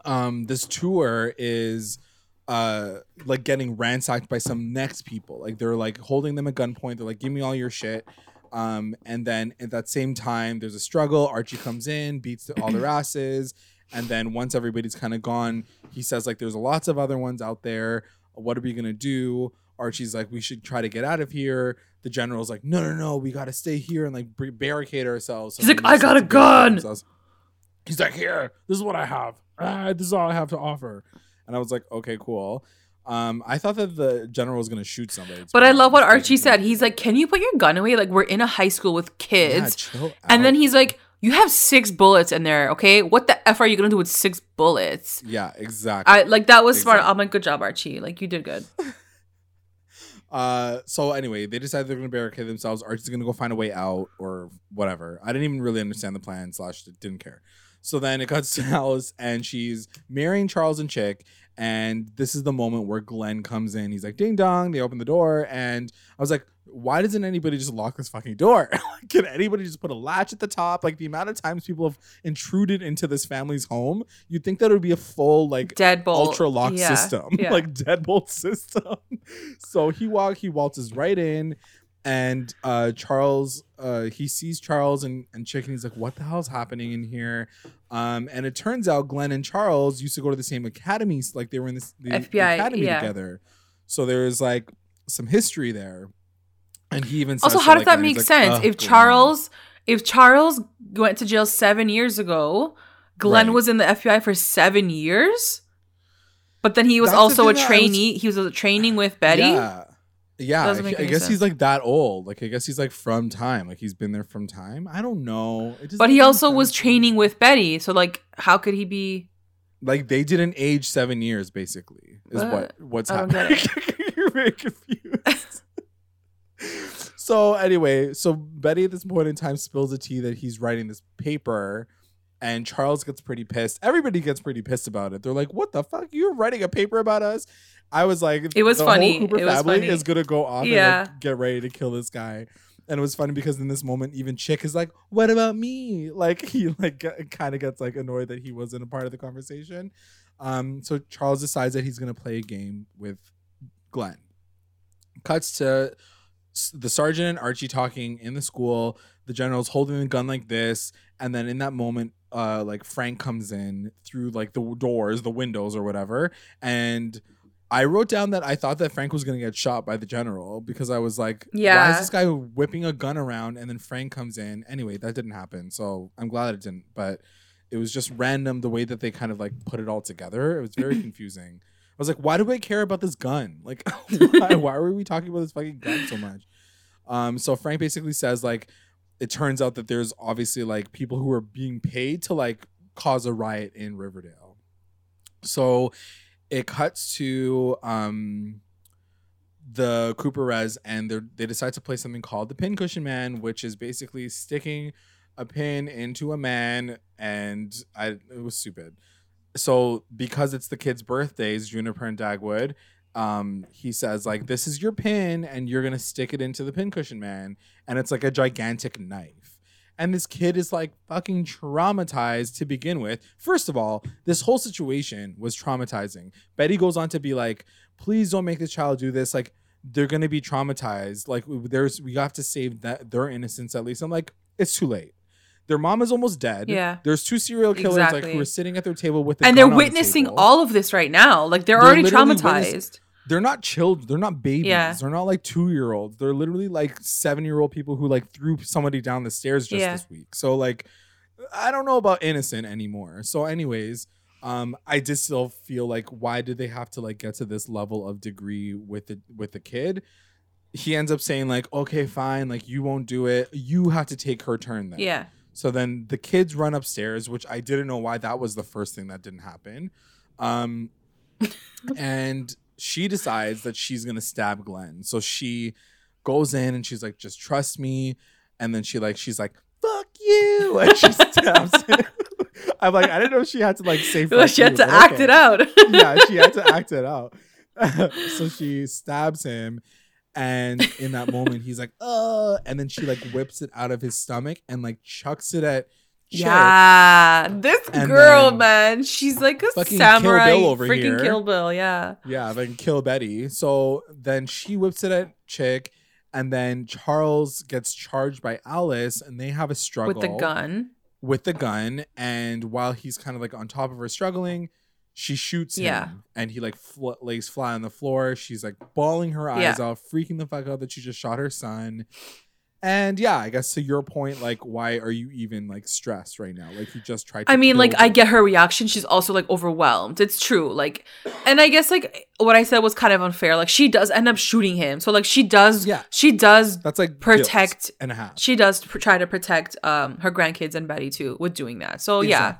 um this tour is uh like getting ransacked by some next people. Like they're like holding them at gunpoint. They're like give me all your shit. Um and then at that same time there's a struggle. Archie comes in beats all their asses and then once everybody's kind of gone he says like there's lots of other ones out there what are we gonna do archie's like we should try to get out of here the general's like no no no we gotta stay here and like barricade ourselves He's like, "I got a start to barricade gun." themselves. he's like here this is what i have ah, this is all i have to offer and i was like okay cool um i thought that the general was gonna shoot somebody But I love what Archie said. He's like, "Can you put your gun away? Like we're in a high school with kids." and then he's like, "You have six bullets in there. Okay, what the f are you gonna do with six bullets?" yeah exactly I like that was smart. I'm like, "Good job, Archie. Like you did good." Uh, so anyway, they decide they're gonna barricade themselves. Archie's gonna go find a way out or whatever. I didn't even really understand the plan. Slash, didn't care. So then it cuts to Alice, and she's marrying Charles and Chick. And this is the moment where Glenn comes in. He's like, "Ding dong!" They open the door, and I was like, "Why doesn't anybody just lock this fucking door? Can anybody just put a latch at the top? Like the amount of times people have intruded into this family's home, you'd think that it would be a full like Deadbolt ultra lock Yeah, system, yeah. like deadbolt system. so he walk, he waltzes right in, and uh, Charles, uh, he sees Charles and and Chick, and he's like, "What the hell's happening in here?" Um, and it turns out Glenn and Charles used to go to the same academies, like they were in this the, the FBI, academy yeah. together. So there's like some history there, and he even Also, how does like, that make like, sense? "Ugh, if Glenn." Charles, if Charles went to jail seven years ago, Glenn Right. was in the FBI for seven years. But then he was That's also a I was- trainee. He was a training with Betty. Yeah. Yeah, I, I guess sense. he's like that old. Like I guess he's like from time. Like he's been there from time. I don't know. It just But he also was training with Betty. So like, how could he be? like they didn't age seven years. Basically, is what What? what's I don't get happening. You're very confused. So anyway, so Betty at this point in time spills the tea that he's writing this paper. And Charles gets pretty pissed. Everybody gets pretty pissed about it. They're like, "What the fuck? You're writing a paper about us?" I was like, It was the funny. Whole Cooper It was family funny. is gonna go off Yeah. and like, get ready to kill this guy. And it was funny because in this moment, even Chick is like, "What about me?" Like he like kind of gets like annoyed that he wasn't a part of the conversation. Um, so Charles decides that he's gonna play a game with Glenn. Cuts to the sergeant and Archie talking in the school. The general's holding the gun like this, and then in that moment, uh, like Frank comes in through like the doors, the windows, or whatever, and I wrote down that I thought that Frank was gonna get shot by the general because I was like, yeah. why is this guy whipping a gun around and then Frank comes in? Anyway, that didn't happen. So I'm glad it didn't. But it was just random the way that they kind of like put it all together. It was very confusing. I was like, why do I care about this gun? Like, why, why we talking about this fucking gun so much? Um, so Frank basically says like, it turns out that there's obviously like people who are being paid to like cause a riot in Riverdale. So it cuts to um the Cooper Res and they they decide to play something called the Pincushion Man, which is basically sticking a pin into a man, and I it was stupid. So because it's the kid's birthdays, Juniper and Dagwood, um, he says like, "This is your pin, and you're gonna stick it into the Pincushion Man," and it's like a gigantic knife. And this kid is like fucking traumatized to begin with. First of all, this whole situation was traumatizing. Betty goes on to be like, please don't make this child do this. Like, they're gonna be traumatized. Like, there's we have to save that their innocence at least. I'm like, it's too late. Their mom is almost dead. Yeah. There's two serial killers like Exactly. who are sitting at their table with the and they're on the witnessing all of this right now. Like they're, They're already traumatized. they're not children. They're not babies. Yeah. They're not like two year olds. They're literally like seven year old people who like threw somebody down the stairs just Yeah. this week. So like, I don't know about innocent anymore. So anyways, um, I just still feel like why did they have to like get to this level of degree with the with the kid? He ends up saying like, okay, fine, like you won't do it. You have to take her turn then. Yeah. So then the kids run upstairs, which I didn't know why that was the first thing that didn't happen. Um, and she decides that she's gonna stab Glenn. So she goes in and she's like, "Just trust me." And then she like she's like, "Fuck you," and she stabs him. I'm like, I didn't know she had to like say. Well, "fuck she had you," to act okay it out. yeah, she had to act it out. so she stabs him, and in that moment, he's like, "Uh," and then she like whips it out of his stomach and like chucks it at. Chick. Yeah, this And girl, man, she's like a Fucking Kill samurai. Bill over freaking here. Kill Bill, yeah. Yeah, like kill Betty. So then she whips it at Chick, and then Charles gets charged by Alice, and they have a struggle With the gun. With the gun, and while he's kind of like on top of her struggling, she shoots him, Yeah. and he like fl- lays flat on the floor. She's like bawling her eyes Yeah. out, freaking the fuck out that she just shot her son. And yeah, I guess to your point, like, why are you even like stressed right now? Like, you just tried. to I mean, like, I get her reaction. She's also like overwhelmed. It's true. Like, and I guess like what I said was kind of unfair. Like, she does end up shooting him. So like, she does. Yeah. She does. That's like protect- and a half. She does pr- try to protect um her grandkids and Betty too with doing that. So yeah.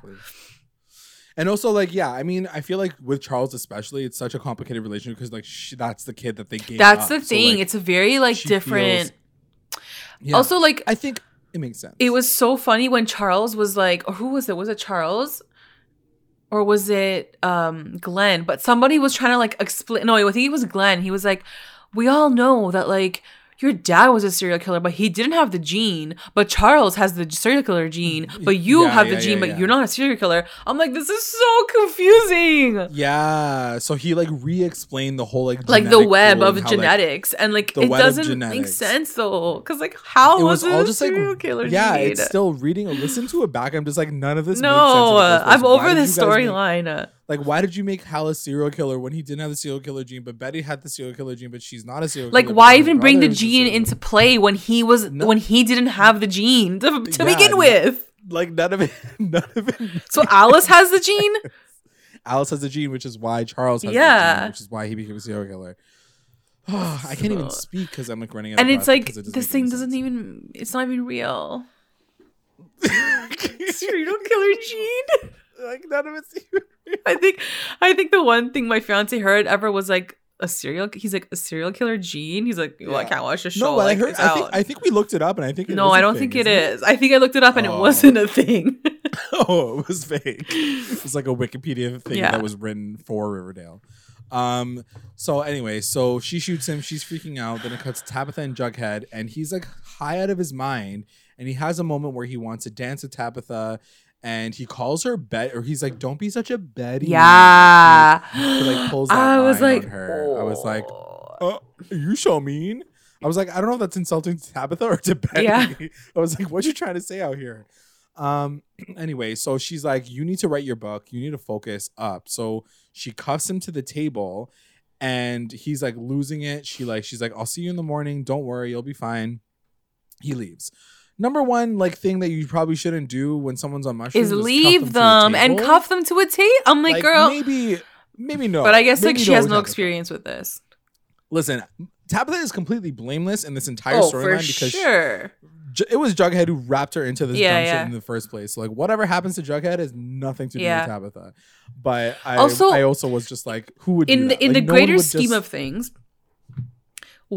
And also, like, yeah, I mean, I feel like with Charles especially, it's such a complicated relationship because, like, she, that's the kid that they gave. That's up. the So, thing. like, it's a very like different. feels- yeah. Also, like I think it makes sense. it was so funny when Charles was like, or who was it? Was it Charles? Or was it um Glenn? But somebody was trying to like explain no, I think it was Glenn. He was like, We all know that like your dad was a serial killer, but he didn't have the gene. But Charles has the serial killer gene, but you Yeah, have the yeah, gene, yeah, but you're not a serial killer. I'm like, this is so confusing. Yeah. So he like re-explained the whole like Like the web of how, like, genetics, and like it doesn't make sense though, because like how it was, was all it a just like serial killer yeah, gene? it's still reading. Or listen to it back. I'm just like none of this. no, makes sense in the first place. I'm over this storyline. Like, why did you make Hal a serial killer when he didn't have the serial killer gene, but Betty had the serial killer gene, but she's not a serial Like, killer? Like, why even bring the brother is a gene into play when he was No. when he didn't have the gene to, to Yeah, begin with? like none of it none of it So Alice has the gene. alice has the gene which is why charles has the Yeah. gene which is why he became a serial killer i can't even speak because i'm like running out and it's like it this thing doesn't sense. even it's not even real serial killer gene like none of it's even i think i think the one thing my fiance heard ever was like a serial he's like a serial killer gene. He's like well i can't watch the show. no like, i heard I think. I think we looked it up and i think it no i don't thing, think it is. I think i looked it up and Oh. it wasn't a thing. Oh it was fake. It was like a wikipedia thing Yeah. that was written for riverdale. Um so anyway so she shoots him she's freaking out then it cuts to tabitha and jughead and he's like high out of his mind and he has a moment where he wants to dance with tabitha and he calls her bet or he's like don't be such a betty yeah he like pulls that i was like her i was like "Oh." oh, you so mean i was like i don't know if that's insulting to tabitha or to betty Yeah. i was like what you trying to say out here um anyway so she's like you need to write your book you need to focus up so she cuffs him to the table and he's like losing it. She like she's like, I'll see you in the morning. Don't worry, you'll be fine. He leaves. Number one, like thing that you probably shouldn't do when someone's on mushrooms Is cuff leave a them and cuff them to a tape. I'm like, Like, girl. maybe maybe no. but I guess like she has no experience with this. Listen, Tabitha is completely blameless in this entire Oh, storyline because sure. J- it was Jughead who wrapped her into this Yeah, dumb shit in the first place. So, like whatever happens to Jughead has nothing to do Yeah. with Tabitha. But I Also- I also was just like, who would do in the in Like, the no greater scheme just- of things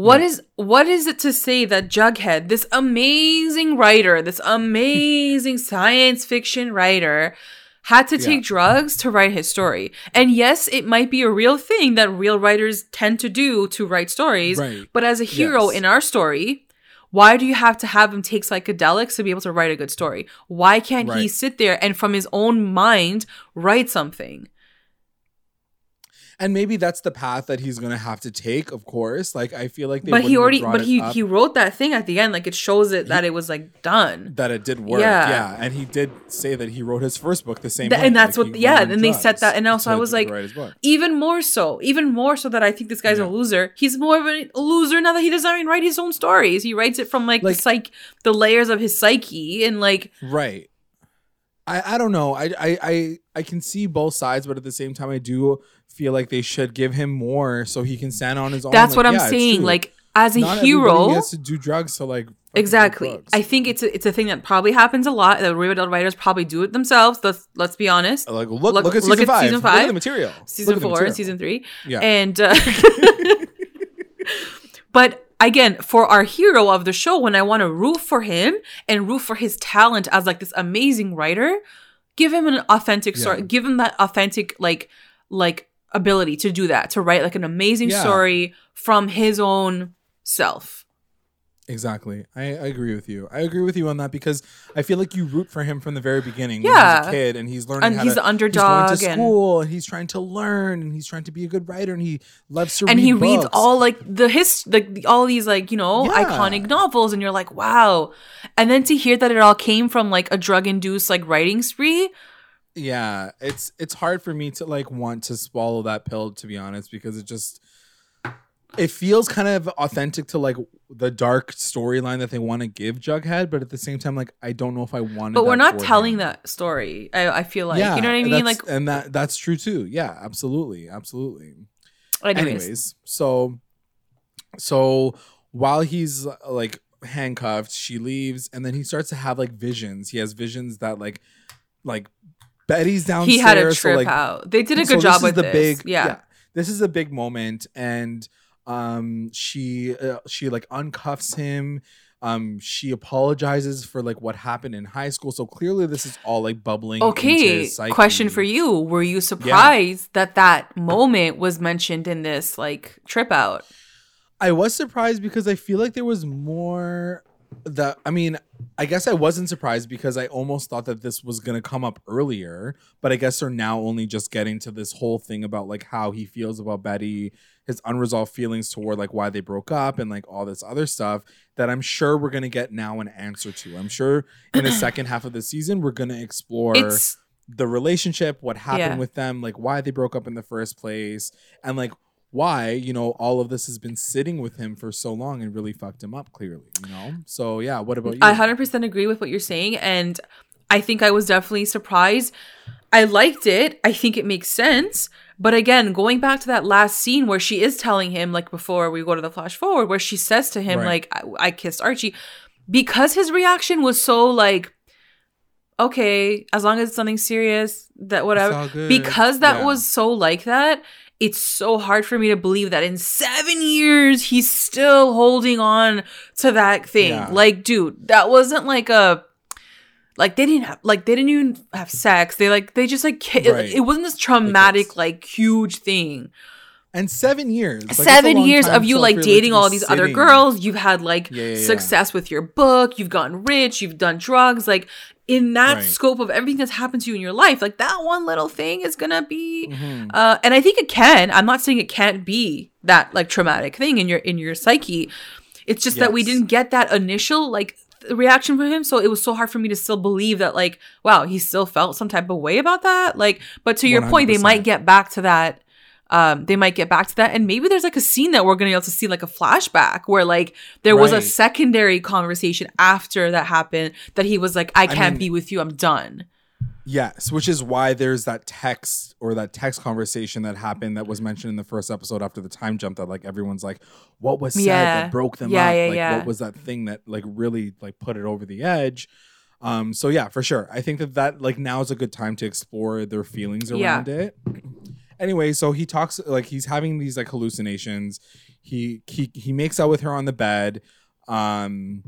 what Yeah. is what is it to say that jughead this amazing writer this amazing science fiction writer had to take Yeah. drugs to write his story and yes it might be a real thing that real writers tend to do to write stories Right. but as a hero Yes. in our story why do you have to have him take psychedelics to be able to write a good story why can't he sit there and from his own mind write something and maybe that's the path that he's gonna have to take. Of course, like I feel like, they but he already but he he wrote that thing at the end like it shows it that it was like done that it did work. Yeah. Yeah. and he did say that he wrote his first book the same Th- way. and that's like, what yeah and they said that and also i was like write his book. even more so even more so that i think this guy's Yeah. a loser he's more of a loser now that he doesn't even write his own stories he writes it from like, Like- the psych the layers of his psyche and like Right. I, I don't know. I, I I I can see both sides, but at the same time, I do feel like they should give him more so he can stand on his own. that's Like, what i'm yeah, saying like as a Not hero gets to do drugs So like exactly drugs. i think it's a, it's a thing that probably happens a lot the riverdale writers probably do it themselves let's let's be honest like look look- look, at season look at five. season Look at the material. season four and material. season three Yeah. and uh, but again for our hero of the show when i want to root for him and root for his talent as like this amazing writer give him an authentic story give him that authentic like like ability to do that to write like an amazing Yeah. story from his own self Exactly. I, I agree with you. I agree with you on that because I feel like you root for him from the very beginning. when Yeah. he's a kid and he's learning. And how he's to, the underdog He's going to and- school and he's trying to learn and he's trying to be a good writer and he loves to and read he reads all like the his like all these like you know Yeah. iconic novels and you're like wow and then to hear that it all came from like a drug induced like writing spree yeah it's it's hard for me to like want to swallow that pill to be honest because it just it feels kind of authentic to like the dark storyline that they want to give jughead but at the same time like i don't know if i want to but we're not telling that story I, I feel like you know what i mean? like and that that's true too. Yeah absolutely absolutely. Anyways, anyways so so while he's like handcuffed she leaves and then he starts to have like visions. He has visions that like like betty's downstairs he had a so, trip like, out. They did a so good job is with the this. big yeah. this is a big moment and um she uh, she like uncuffs him. Um she apologizes for like what happened in high school. So clearly this is all like bubbling into okay question for you. Were you surprised that that moment was mentioned in this like trip out? I was surprised because I feel like there was more that I mean, I guess I wasn't surprised because I almost thought that this was gonna come up earlier, but I guess they're now only just getting to this whole thing about like how he feels about Betty, his unresolved feelings toward like why they broke up and like all this other stuff that I'm sure we're gonna get now an answer to. I'm sure in the second half of the season we're gonna explore it's the relationship, what happened Yeah. with them, like why they broke up in the first place, and like why, you know, all of this has been sitting with him for so long and really fucked him up clearly, you know? So yeah, what about you? I 100% agree with what you're saying. And I think I was definitely surprised. I liked it. I think it makes sense. But again, going back to that last scene where she is telling him, like before we go to the flash forward, where she says to him, Right. like, I, I kissed Archie, because his reaction was so like, okay, as long as it's something serious, that whatever. Because that Yeah. was so like that, it's so hard for me to believe that in seven years he's still holding on to that thing. Yeah. Like, dude, that wasn't like a like they didn't have like they didn't even have sex. They like they just like ki- Right. it, it wasn't this traumatic like huge thing. And seven years. Like, Seven years of you like dating all these other girls. You've had like Yeah, yeah, yeah. success with your book. You've gotten rich. You've done drugs. Like in that Right. scope of everything that's happened to you in your life, like that one little thing is gonna be. Mhm. Uh, and I think it can. I'm not saying it can't be that like traumatic thing in your in your psyche. It's just that we didn't get that initial like reaction from him, so it was so hard for me to still believe that like wow he still felt some type of way about that. Like, but to your point, they might get back to that um, they might get back to that, and maybe there's like a scene that we're gonna be able to see like a flashback where like there was a secondary conversation after that happened that he was like, "I can't mean- be with you, I'm done." Yes, which is why there's that text or that text conversation that happened that was mentioned in the first episode after the time jump that like everyone's like, what was said Yeah. that broke them Yeah, up? yeah, like yeah. what was that thing that like really like put it over the edge? Um, so yeah, for sure. I think that that like now is a good time to explore their feelings Yeah. around it. Anyway, so he talks like he's having these like hallucinations. He he he makes out with her on the bed. Um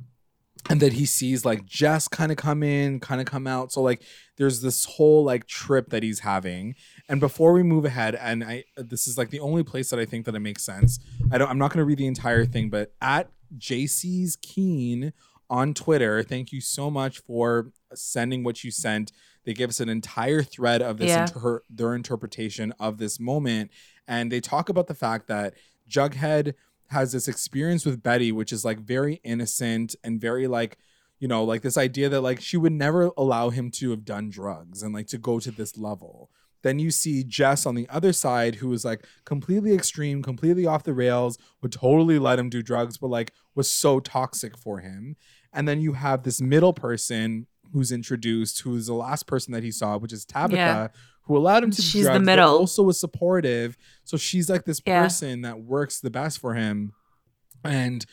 and then he sees like Jess kind of come in, kind of come out. So like there's this whole like trip that he's having. And before we move ahead, and I this is like the only place that I think that it makes sense. I don't I'm not gonna read the entire thing, but at JC's Keen on Twitter, thank you so much for sending what you sent. They give us an entire thread of this Yeah. inter- their interpretation of this moment. And they talk about the fact that Jughead has this experience with Betty, which is like very innocent and very like, you know, like this idea that like she would never allow him to have done drugs and like to go to this level. Then you see Jess on the other side, who is like completely extreme, completely off the rails, would totally let him do drugs, but like was so toxic for him. And then you have this middle person who's introduced, who's the last person that he saw, which is Tabitha, Yeah. who allowed him to She's the drugs, but middle. also was supportive. So she's like this Yeah. person that works the best for him. And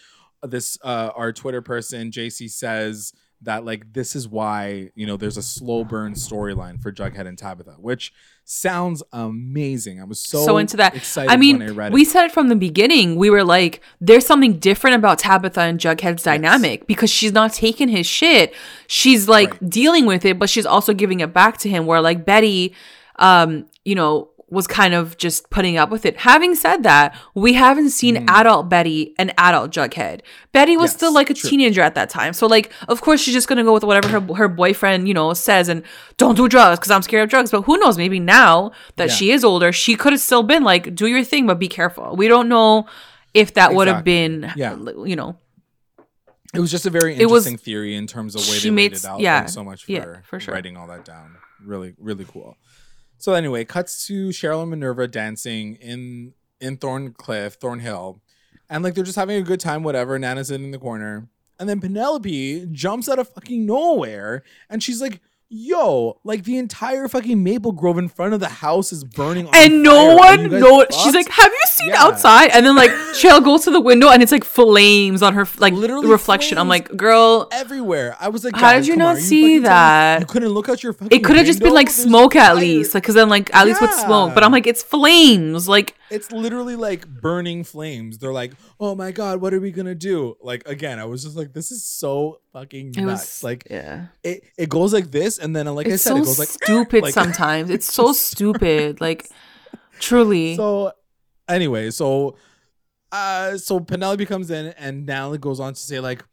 this uh our Twitter person, JC says that like this is why, you know, there's a slow burn storyline for Jughead and Tabitha, which sounds amazing. I was so, So, into that. excited I mean, when I read we it. said it from the beginning. We were like, there's something different about Tabitha and Jughead's dynamic because she's not taking his shit. She's like Right. dealing with it, but she's also giving it back to him. Where like Betty, um, you know, was kind of just putting up with it. Having said that, we haven't seen adult Betty and adult Jughead. Betty was Mm. Yes, still like a true. teenager at that time. So like, of course, she's just gonna go with whatever her her boyfriend, you know, says and don't do drugs because I'm scared of drugs. But who knows? Maybe now that Yeah. she is older, she could have still been like, do your thing, but be careful. We don't know if that would have been, Yeah. you know, It was just a very It was- interesting theory in terms of way she they laid made it out. yeah, Thanks so much for, yeah, for sure. writing all that down. Really, really cool. So anyway, cuts to Cheryl and Minerva dancing in in Thorncliffe, Thornhill, and like they're just having a good time. Whatever. Nana's in the corner, and then Penelope jumps out of fucking nowhere, and she's like. Yo, like the entire fucking Maple Grove in front of the house is burning, on and no fire. One you guys. She's like, "Have you seen Yeah. outside?" And then like Cheryl goes to the window and it's like flames on her like Literally reflection. I'm like, "Girl, everywhere. I was like, How did you on, not see me that? You couldn't look out your fucking. it could have just been like There's smoke at least, like because then like at least with smoke." But I'm like, "It's flames!" Like It's literally like burning flames. They're like, oh my god, what are we gonna do? Like again, I was just like, this is so fucking it nuts. was like yeah. it, it goes like this, and then like I said, so it goes like stupid like- sometimes. It's so stupid. Like truly. So anyway, so uh so Penelope comes in and Natalie goes on to say like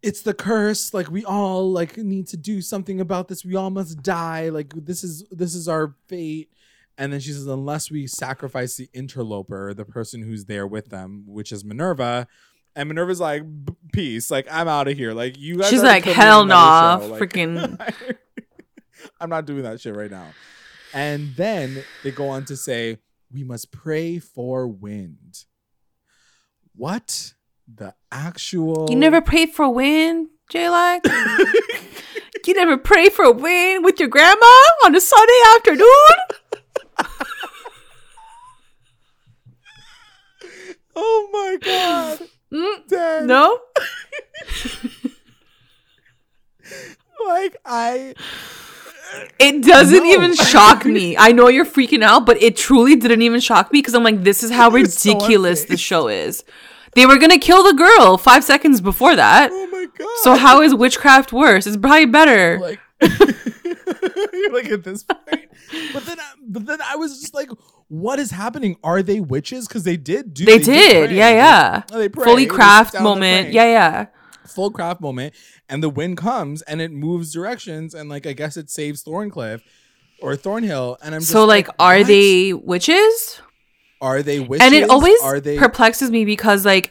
it's the curse like we all like need to do something about this we all must die like this is this is our fate and then she says unless we sacrifice the interloper the person who's there with them which is Minerva and Minerva's like peace like I'm out of here like you guys She's like, killed me in hell another nah. Like, freaking- I'm not doing that shit right now. And then they go on to say, we must pray for wind. What the actual You never prayed for wind, J-Lac? you never pray for wind with your grandma on a Sunday afternoon? Oh my god. Mm, Dang. no? Like I It doesn't No. even shock me. I know you're freaking out, but it truly didn't even shock me because I'm like, this is how was so ridiculous the show is. They were gonna kill the girl five seconds before that. oh my god. So how is witchcraft worse? It's probably better. like you're like at this point. But then I, but then I was just like, what is happening? Are they witches? Because they did do they, did did, pray. yeah, yeah. They, they pray. Fully craft moment, yeah, yeah. full craft moment and the wind comes and it moves directions and like I guess it saves Thorncliff or Thornhill and I'm So like, are what? they witches? are they witches and it always are they perplexes me because like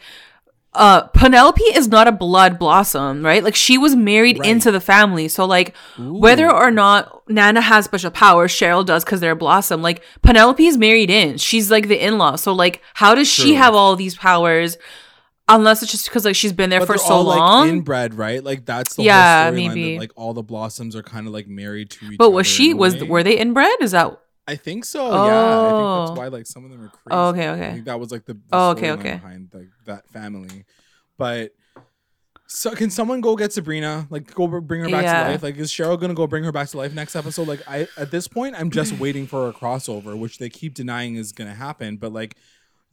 uh Penelope is not a blood blossom, right? Like she was married Right. into the family. So like whether or not Nana has special powers, Cheryl does because they're a blossom. Like Penelope is married in. She's like the in-law. So like how does she have all these powers? Unless it's just because like she's been there But for so all, long. like inbred, right? Like that's the Yeah, maybe. that like all the blossoms are kind of like married to each other. but was she was way. were they inbred? Is that I think so. Yeah, I think Oh. that's why like some of them are crazy. Oh, okay, I okay. think that was like the, the Oh, okay, okay. behind like that family. But so can someone go get Sabrina? Like go bring her back Yeah. to life? Like is Cheryl gonna go bring her back to life next episode? Like I at this point I'm just waiting for a crossover, which they keep denying is gonna happen. But like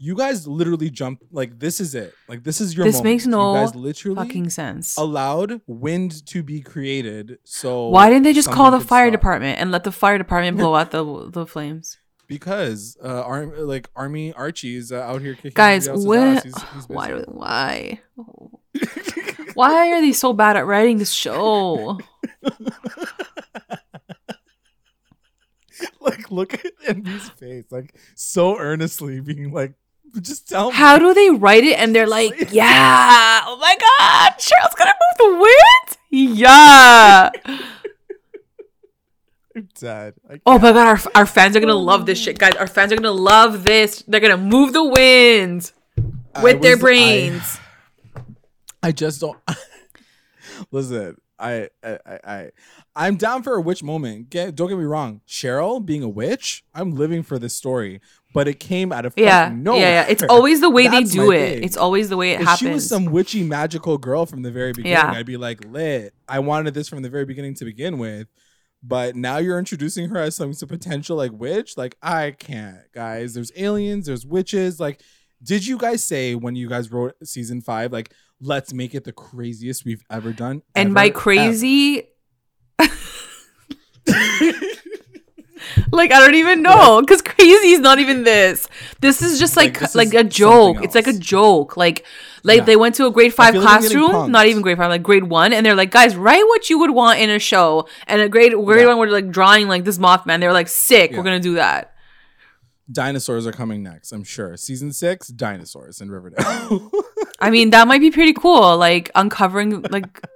you guys literally jump like this is it. Like this is your This moment. makes no you guys literally fucking sense? allowed wind to be created. So Why didn't they just call the fire stop. department and let the fire department blow out the the flames? Because uh, arm, like Army Archie's uh, out here kicking Guys, what? He's- he's Why? Why? Why are they so bad at writing this show? like look at Envy's face, like so earnestly, being like, "Just tell me." How do they write it and they're like, yeah, oh my god, Cheryl's gonna move the wind? Yeah. I'm dead. I Oh my god, our, our fans are gonna love this shit, guys. Our fans are gonna love this. They're gonna move the wind I with their was- I- brains. I just don't. Listen, I, I, I, I, I'm down for a witch moment. Get, don't get me wrong. Cheryl being a witch, I'm living for this story. But it came out of yeah, fucking yeah, nowhere. yeah. It's always the way they do it. thing. It's always the way it If happens. she was some witchy magical girl from the very beginning, Yeah. I'd be like, lit. I wanted this from the very beginning to begin with. But now you're introducing her as some, some potential like witch. Like, I can't, guys. There's aliens, there's witches. Like, did you guys say when you guys wrote season five, like, let's make it the craziest we've ever done? and Ever? by crazy like i don't even know. Because crazy is not even this. This is just Like, like like, a joke. it's like a joke. Like like Yeah. they went to a grade five feel like classroom. Not even grade five like grade one. And they're like guys write what you would want in a show. And a grade grade Yeah. one were like drawing like this mothman. They were like sick. Yeah. we're gonna do that. Dinosaurs are coming next, I'm sure. Season six, dinosaurs in Riverdale. i mean that might be pretty cool. Like uncovering like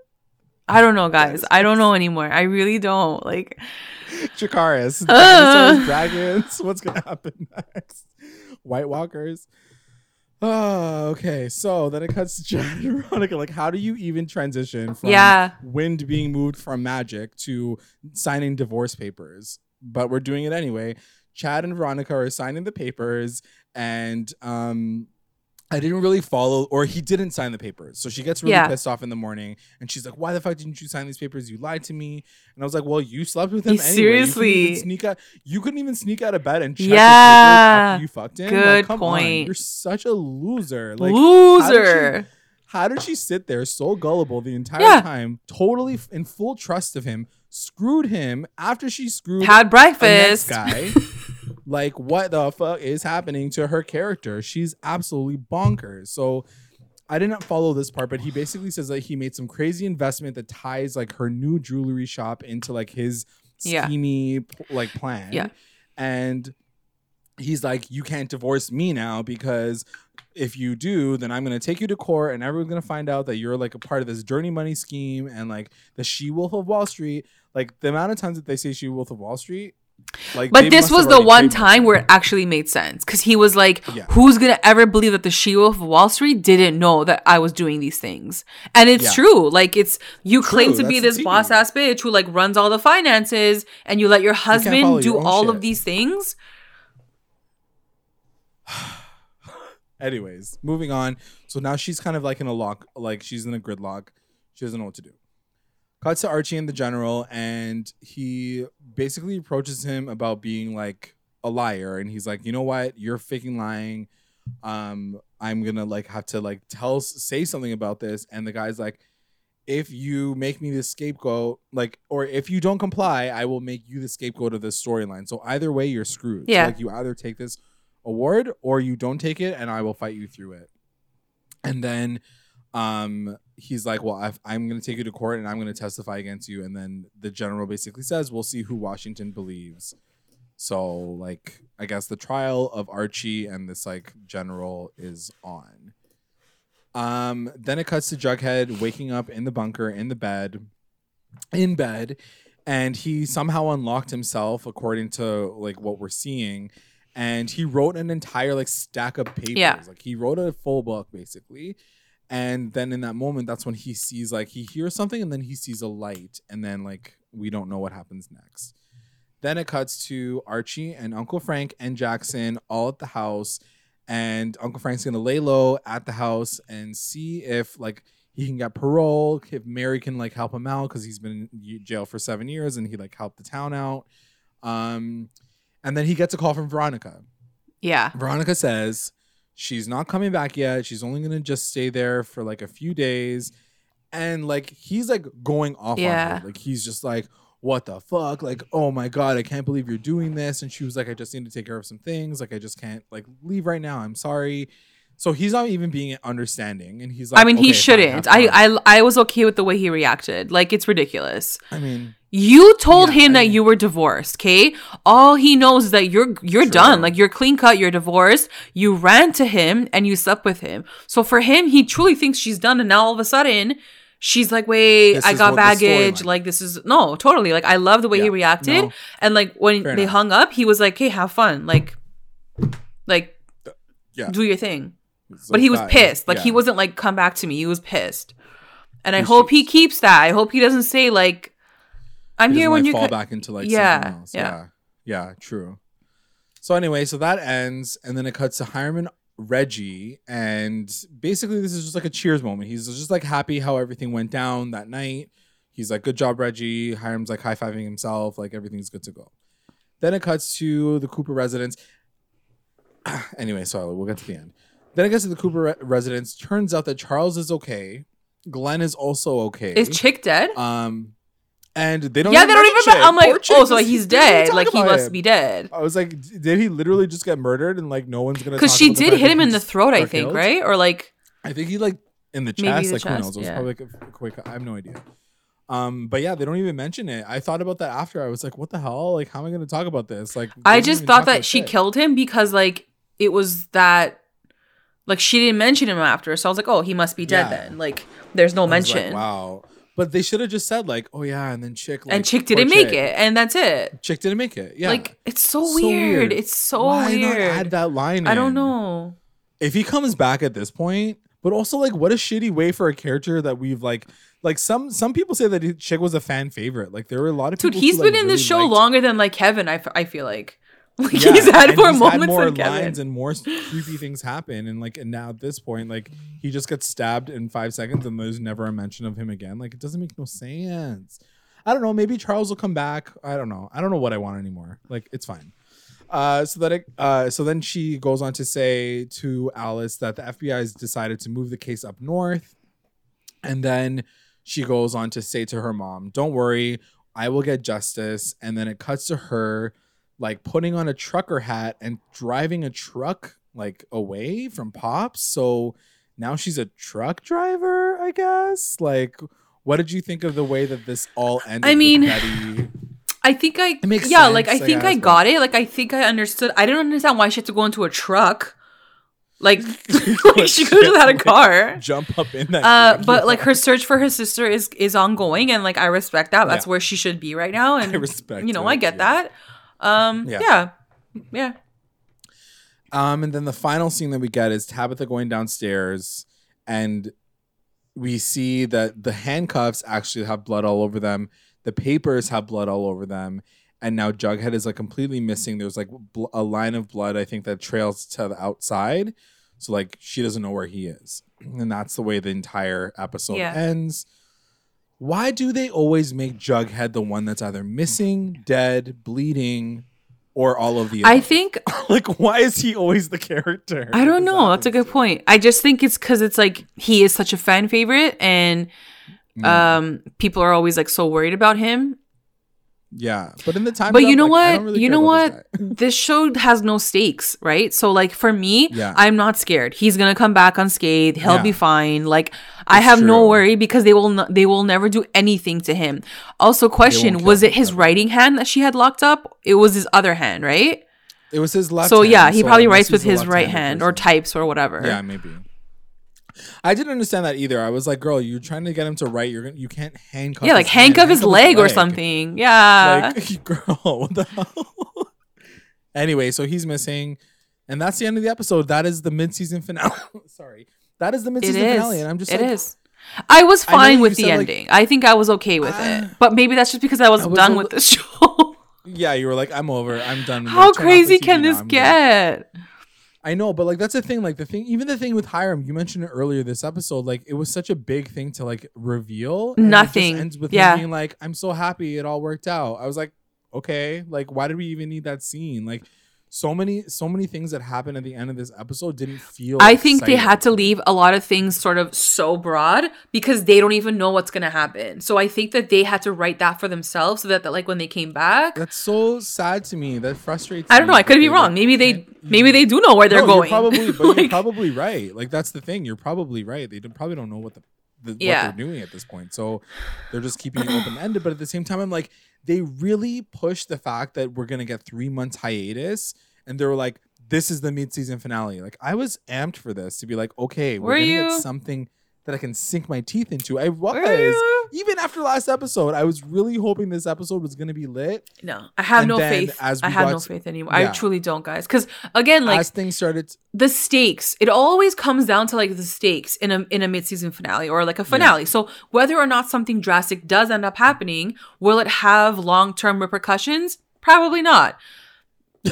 i don't know guys. I don't know anymore. I really don't. Like Chikaris, Uh. dinosaurs, dragons. What's gonna happen next? White Walkers. Oh, okay. So then it cuts to Jared and Veronica. Like, how do you even transition from Yeah. wind being moved from magic to signing divorce papers? But we're doing it anyway. Chad and Veronica are signing the papers, and um, I didn't really follow, or he didn't sign the papers. So she gets really Yeah. pissed off in the morning, and she's like, "Why the fuck didn't you sign these papers? You lied to me." And I was like, "Well, you slept with him You anyway. You seriously- sneak out. You couldn't even sneak out of bed and check Yeah. his papers after you fucked him. Good like, come On. point. You're such a loser. Like, how did she- loser how did she sit there so gullible the entire Yeah. time, totally in full trust of him, screwed him after she screwed had breakfast guy? like, what the fuck is happening to her character? She's absolutely bonkers. So I didn't follow this part, but he basically says that he made some crazy investment that ties like her new jewelry shop into like his Yeah. schemy p- like plan. Yeah. And he's like, you can't divorce me now because if you do, then I'm gonna take you to court and everyone's gonna find out that you're like a part of this dirty money scheme and like the she wolf of Wall Street. Like the amount of times that they say she wolf of Wall Street. Like But this was the one time where it actually made sense because he was like, Yeah. "Who's gonna ever believe that the She-Wolf of Wall Street didn't know that I was doing these things?" And it's Yeah. true. Like it's you claim True, to be that's this boss ass bitch who like runs all the finances, and you let your husband do your all shit. of these things. Anyways, moving on. So now she's kind of like in a lock, like she's in a gridlock. She doesn't know what to do. Cuts to Archie and the general, and he basically approaches him about being like a liar, and he's like, you know what, you're faking lying. Um, I'm gonna like have to like tell say something about this, and the guy's like, if you make me the scapegoat, like, or if you don't comply, I will make you the scapegoat of this storyline. So either way, you're screwed. So, Yeah. like you either take this award or you don't take it and I will fight you through it. And then um he's like, "Well, I've, I'm going to take you to court and I'm going to testify against you." And then the general basically says, "We'll see who Washington believes." So, like, I guess the trial of Archie and this like general is on. Um, then it cuts to Jughead waking up in the bunker in the bed, in bed, and he somehow unlocked himself according to like what we're seeing, and he wrote an entire like stack of papers. Yeah. Like he wrote a full book basically. And then in that moment, that's when he sees like he hears something and then he sees a light, and then like we don't know what happens next. Then it cuts to Archie and Uncle Frank and Jackson all at the house, and Uncle Frank's gonna lay low at the house and see if like he can get parole, if Mary can like help him out because he's been in jail for seven years and he like helped the town out. Um, and then he gets a call from Veronica. Yeah. Veronica says she's not coming back yet. She's only gonna just stay there for like a few days. And like he's like going off on Yeah. her. Like he's just like, what the fuck? Like, oh my god, I can't believe you're doing this. And she was like, I just need to take care of some things. Like I just can't like leave right now. I'm sorry. So he's not even being understanding. And he's like, I mean, he "Okay, fine, shouldn't. I. I I was okay with the way he reacted. Like it's ridiculous. I mean, You told Yeah, him I that you were divorced, okay? All he knows is that you're you're done. Like you're clean cut, you're divorced. You ran to him and you slept with him. So for him, he truly thinks she's done and now all of a sudden she's like, "Wait, This I got baggage." storyline- Like this is No, totally. Like I love the way he reacted. no. And like when Fair they enough. hung up, he was like, "Hey, have fun." Like like yeah. do your thing. it's But like he was that. pissed. Like he wasn't like come back to me. He was pissed. And I hope he keeps that. I hope he doesn't say like I'm He here when like, you fall co- back into like Yeah, something else. yeah. Yeah. yeah, true. So anyway, so that ends, and then it cuts to Hiram and Reggie, and basically this is just like a cheers moment. He's just like happy how everything went down that night. He's like, "Good job, Reggie." Hiram's like high fiving himself, like everything's good to go. Then it cuts to the Cooper residence. anyway, so we'll get to the end. Then it gets to the Cooper re- residence. Turns out that Charles is okay. Glenn is also okay. Is Chick dead? Um, and they don't. yeah, they don't even. mention I'm like, oh, so he's they don't even dead. Like he must him. be dead. I was like, did he literally just get murdered and like no one's gonna? Because she about did hit him in the throat, I think, killed? right? Or like, I think he like in the chest. the like who chest, knows? It was yeah. probably like a, quick. I have no idea. Um, but yeah, they don't even mention it. I thought about that after. I was like, what the hell? Like, how am I gonna talk about this? Like, I just thought that she shit. killed him because like it was that, like she didn't mention him after. So I was like, oh, he must be dead Yeah. then. Like there's no was like, mention. wow. But they should have just said like, oh yeah, and then chick like, and Chick didn't make Chick. it, and that's it. Chick didn't make it. Yeah, Like it's so, So weird. weird. It's so Why weird. not add that line? I don't in? know. if he comes back at this point but also like what a shitty way for a character that we've like like some some people say that chick was a fan favorite like there were a lot of Dude, he's who, been like, in this really show liked- longer than like Kevin. I, f- I feel like like Yeah, he's had more he's moments more than Kevin. lines and more creepy things happen and like and now at this point like he just gets stabbed in five seconds and there's never a mention of him again. Like it doesn't make no sense. I don't know maybe charles will come back. I don't know. I don't know what i want anymore. Like it's fine. Uh, so that it, uh, so then she goes on to say to Alice that the FBI has decided to move the case up north, and then she goes on to say to her mom, "Don't worry, I will get justice." And then it cuts to her like putting on a trucker hat and driving a truck like away from Pop's. So now she's a truck driver, I guess. Like, what did you think of the way that this all ended? I mean, I think I It makes yeah, like I I think I got it. Like I think I understood. I didn't understand why she had to go into a truck. Like, like she could have had a car. jump up in that. Uh, but like her search for her sister is is ongoing, and like I respect that. That's Yeah. where she should be right now. And I respect you know, it, I get yeah. that. Um, Yeah. yeah, yeah. Um, and then the final scene that we get is Tabitha going downstairs, and we see that the handcuffs actually have blood all over them. The papers have blood all over them, and now Jughead is like completely missing. There's like bl- a line of blood, I think, that trails to the outside. So like she doesn't know where he is, and that's the way the entire episode Yeah. ends. Why do they always make Jughead the one that's either missing, dead, bleeding, or all of the? I think like why is he always the character I don't know. That's a good point. I just think it's because it's like he is such a fan favorite, and Mm. um, people are always like so worried about him. Yeah but in the time But you know I what? really you know what? this. This show has no stakes, right? So like for me, Yeah. I'm not scared. He's gonna come back unscathed. He'll Yeah. be fine. Like I It's have no worry because they will not, they will never do anything to him. Also, question: Was it his writing hand that she had locked up? It was his other hand, right? it was his left so hand, yeah, he so probably writes with his right hand or types or whatever. yeah maybe I didn't understand that either. I was like, "Girl, you're trying to get him to write. You're gonna, you can't handcuff. yeah, like his hand, handcuff his leg or something. Yeah. Like, girl, what the hell? anyway, so he's missing, and that's the end of the episode. That is the mid-season finale. Sorry, that is the mid-season finale, and I'm just It like, is. I was fine you with the said, like- ending. I think I was okay with it. Ah. But maybe that's just because I was, I was done with the show. yeah, you were like, I'm over. I'm done. How Like, turn off the crazy can now. this I'm good." get? I know, but like that's the thing. Like the thing, even the thing with Hiram, you mentioned it earlier this episode. Like it was such a big thing to like reveal. and it just Nothing. ends with Yeah. being like, "I'm so happy it all worked out." I was like, okay, like why did we even need that scene? Like so many, so many things that happened at the end of this episode didn't feel. I think they had to leave a lot of things sort of so broad because they don't even know what's going to happen. So I think that they had to write that for themselves so that, that like when they came back, That's so sad to me. That frustrates. I don't know. I could be wrong. like, Maybe they maybe they do know where they're No, going. Probably, but you're probably right. Like that's the thing. You're probably right. They don't, probably don't know what the, the Yeah. what they're doing at this point. So they're just keeping it open ended. But at the same time, I'm like, they really pushed the fact that we're gonna get three months hiatus, and they were like, this is the mid season finale. Like I was amped for this to be like, okay, we're Were gonna you? get something that I can sink my teeth into. I was. You? Even after last episode, I was really hoping this episode was gonna be lit. no, I have And no faith. as I have no faith anymore. I truly don't, guys. Because again, like As things started, the stakes it always comes down to like the stakes in a in a mid-season finale or like a finale so whether or not something drastic does end up happening will it have long-term repercussions probably not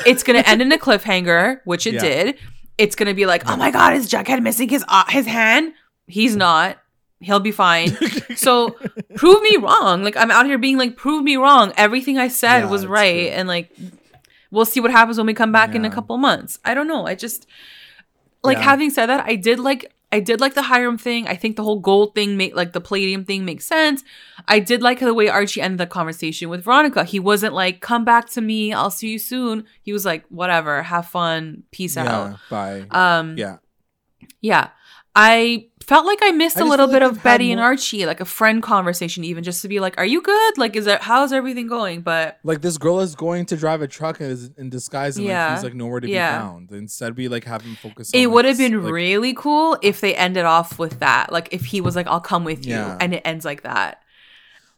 it's gonna end in a cliffhanger which it Yeah. did it's gonna be like oh my god is jughead missing his uh, his hand he's not. He'll be fine. So prove me wrong. Like i'm out here being like prove me wrong. Everything i said Yeah, was right. true. and like we'll see what happens when we come back in a couple months. I don't know. I just like Yeah. having said that i did like i did like the hiram thing. I think the whole gold thing make like the palladium thing makes sense. I did like the way archie ended the conversation with veronica. He wasn't like come back to me. I'll see you soon. He was like whatever. Have fun. Peace yeah, out. bye. um yeah. yeah. I felt like I missed I a little bit like of Betty and Archie, like a friend conversation, even just to be like, "Are you good? Like, is there how's everything going?" But like this girl is going to drive a truck and is in disguise and like Yeah. he's like nowhere to Yeah. be found. Instead, we like have him focus. On, it would have been like, really cool if they ended off with that. Like, if he was like, "I'll come with you," and it ends like that,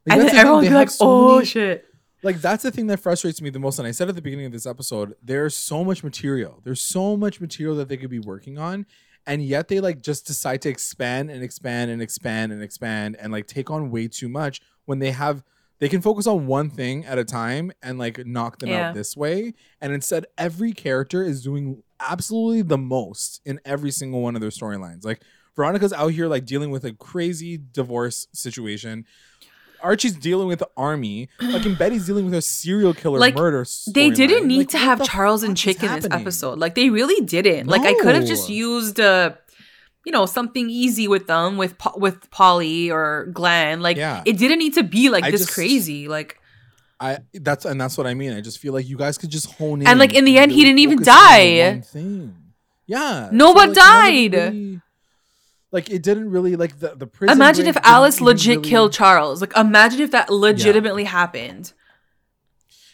like, and then the everyone would be like, so "Oh many- shit!" Like that's the thing that frustrates me the most. And I said at the beginning of this episode, there's so much material. There's so much material that they could be working on, and yet they like just decide to expand and expand and expand and expand and like take on way too much when they have they can focus on one thing at a time and like knock them Yeah. out this way. And instead, every character is doing absolutely the most in every single one of their storylines. Like Veronica's out here like dealing with a crazy divorce situation. Archie's dealing with the army. Like, and Betty's dealing with a serial killer Like, murder. They didn't need Like, to have Charles and Chic in this episode. Like, they really didn't. Like, I could have just No. used uh you know, something easy with them with Po- with Polly or Glenn. Like, Yeah. it didn't need to be like I this just- crazy. Like. I that's and that's what I mean. I just feel like you guys could just hone in. And, like, in the end, he didn't even focus on the die. Yeah. No so, one like, none of died. Like it didn't really like the the prison. Imagine if Alice legit really- killed Charles. Like, imagine if that legitimately happened.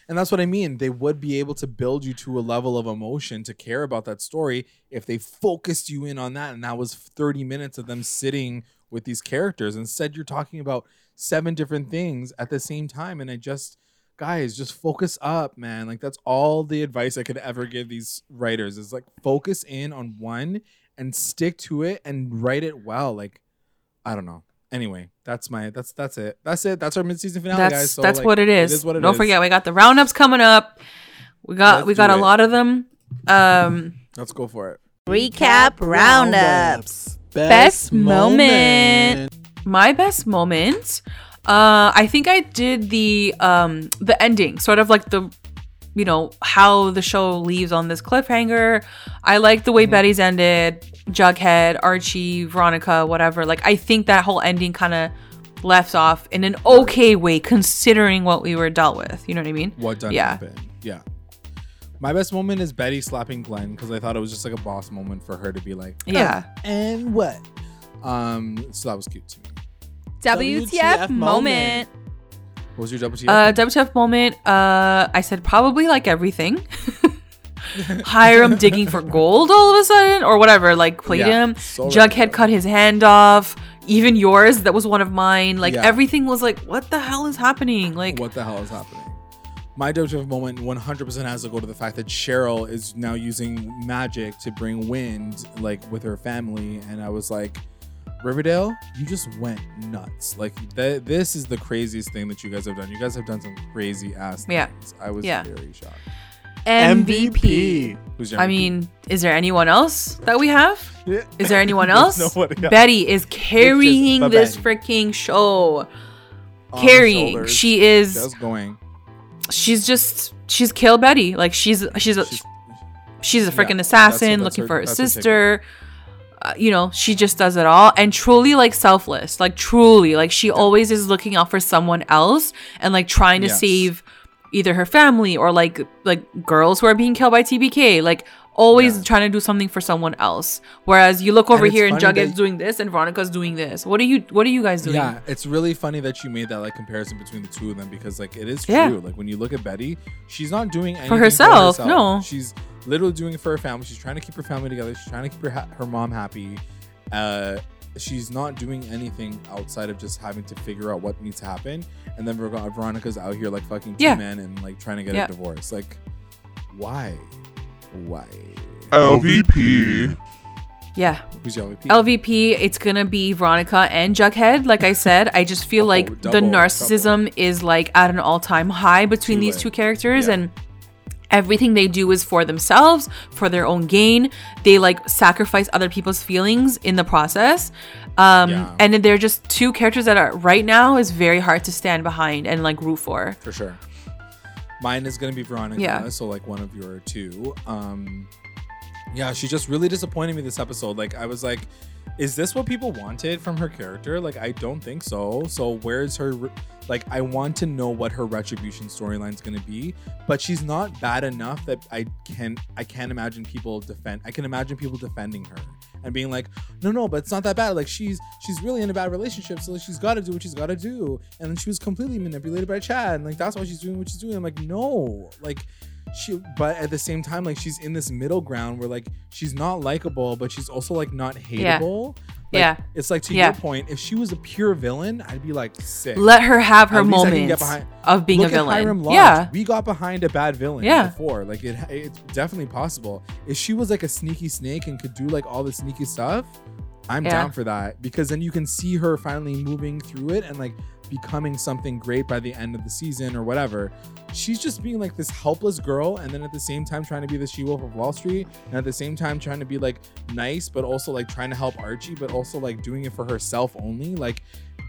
And that's what I mean. They would be able to build you to a level of emotion to care about that story if they focused you in on that. And that was 30 minutes of them sitting with these characters. Instead, you're talking about seven different things at the same time. And I just, guys, just focus up, man. Like, that's all the advice I could ever give these writers is like focus in on one and stick to it and write it well. Like, I don't know. Anyway, that's my that's that's it. That's it. That's our mid-season finale, that's guys. So, that's like, what it is. It is what it Don't is. forget, we got the roundups coming up. We got Let's we got a it. lot of them. Um, Let's go for it. Recap roundups. Best moment. my best moment. Uh, I think I did the um the ending, sort of like the you know how the show leaves on this cliffhanger. I like the way Betty's ended. Jughead, Archie, Veronica, whatever. Like I think that whole ending kind of left off in an okay way considering what we were dealt with. You know what I mean? What done Yeah. happened. Yeah. My best moment is Betty slapping Glenn because I thought it was just like a boss moment for her to be like, Yeah. "Oh, and what? Um, so that was cute to me. WTF moment. What was your T? Uh, WTF moment. Uh, I said probably like everything. Hiram digging for gold all of a sudden or whatever, like platinum. so Jughead random. cut his hand off. Even yours, that was one of mine. Like Yeah. everything was like, what the hell is happening? Like, what the hell is happening? My WTF moment 100% has to go to the fact that Cheryl is now using magic to bring wind, like with her family, and I was like, Riverdale, you just went nuts. Like th- this is the craziest thing that you guys have done. You guys have done some crazy ass Yeah. things. I was Yeah. very shocked. MVP. Who's your I mean, is there anyone else that we have? Yeah. Is there anyone else? nobody else. Betty is carrying this freaking show. On carrying. She is. just going. she's just. She's killed Betty. Like she's. She's a. She's- She's a freaking that's- assassin that's looking her- for her that's her sister. Uh, you know, she just does it all and truly like selfless. Like truly, like she always is looking out for someone else and like trying to Yes. save either her family or like like girls who are being killed by TBK. Like always Yeah. trying to do something for someone else. Whereas you look over it's here and Jughead's doing this and Veronica's doing this. What are you what are you guys doing? Yeah, it's really funny that you made that like comparison between the two of them because like it is true. Yeah. Like when you look at Betty, she's not doing anything For herself, no. she's literally doing it for her family. She's trying to keep her family together. She's trying to keep her ha- her mom happy. Uh, she's not doing anything outside of just having to figure out what needs to happen. And then Ver- Veronica's out here like fucking two Yeah. men and like trying to get Yeah. a divorce. Like, why? Why? LVP. Yeah. Who's your LVP? LVP, it's gonna be Veronica and Jughead. Like I said, I just feel Oh, like the double, narcissism is like at an all-time high between Too these late. two characters, Yeah. and everything they do is for themselves, for their own gain. They like sacrifice other people's feelings in the process. Um, Yeah. and they're just two characters that are right now is very hard to stand behind and like root for. for sure. Mine is gonna be Veronica, Yeah. so like one of your two. Um, yeah, she just really disappointed me this episode. Like I was like, is this what people wanted from her character? Like I don't think so. So where's her? Like I want to know what her retribution storyline is gonna be, but she's not bad enough that I can I can't imagine people defend. I can imagine people defending her and being like, no, no, but it's not that bad. Like she's she's really in a bad relationship, so she's got to do what she's got to do. And then she was completely manipulated by Chad, and like that's why she's doing what she's doing. I'm like, no, like she. But at the same time, like she's in this middle ground where like she's not likable, but she's also like not hateable. Like, Yeah. it's like to Yeah. your point. If she was a pure villain, I'd be like sick. Let her have her At least I can get moments behind- of being a villain. At Hiram Lodge. yeah. we got behind a bad villain Yeah. before. Like it, it's definitely possible. If she was like a sneaky snake and could do like all the sneaky stuff, I'm Yeah. down for that because then you can see her finally moving through it and like becoming something great by the end of the season or whatever. She's just being like this helpless girl, and then at the same time trying to be the she wolf of Wall Street, and at the same time trying to be like nice, but also like trying to help Archie, but also like doing it for herself only. Like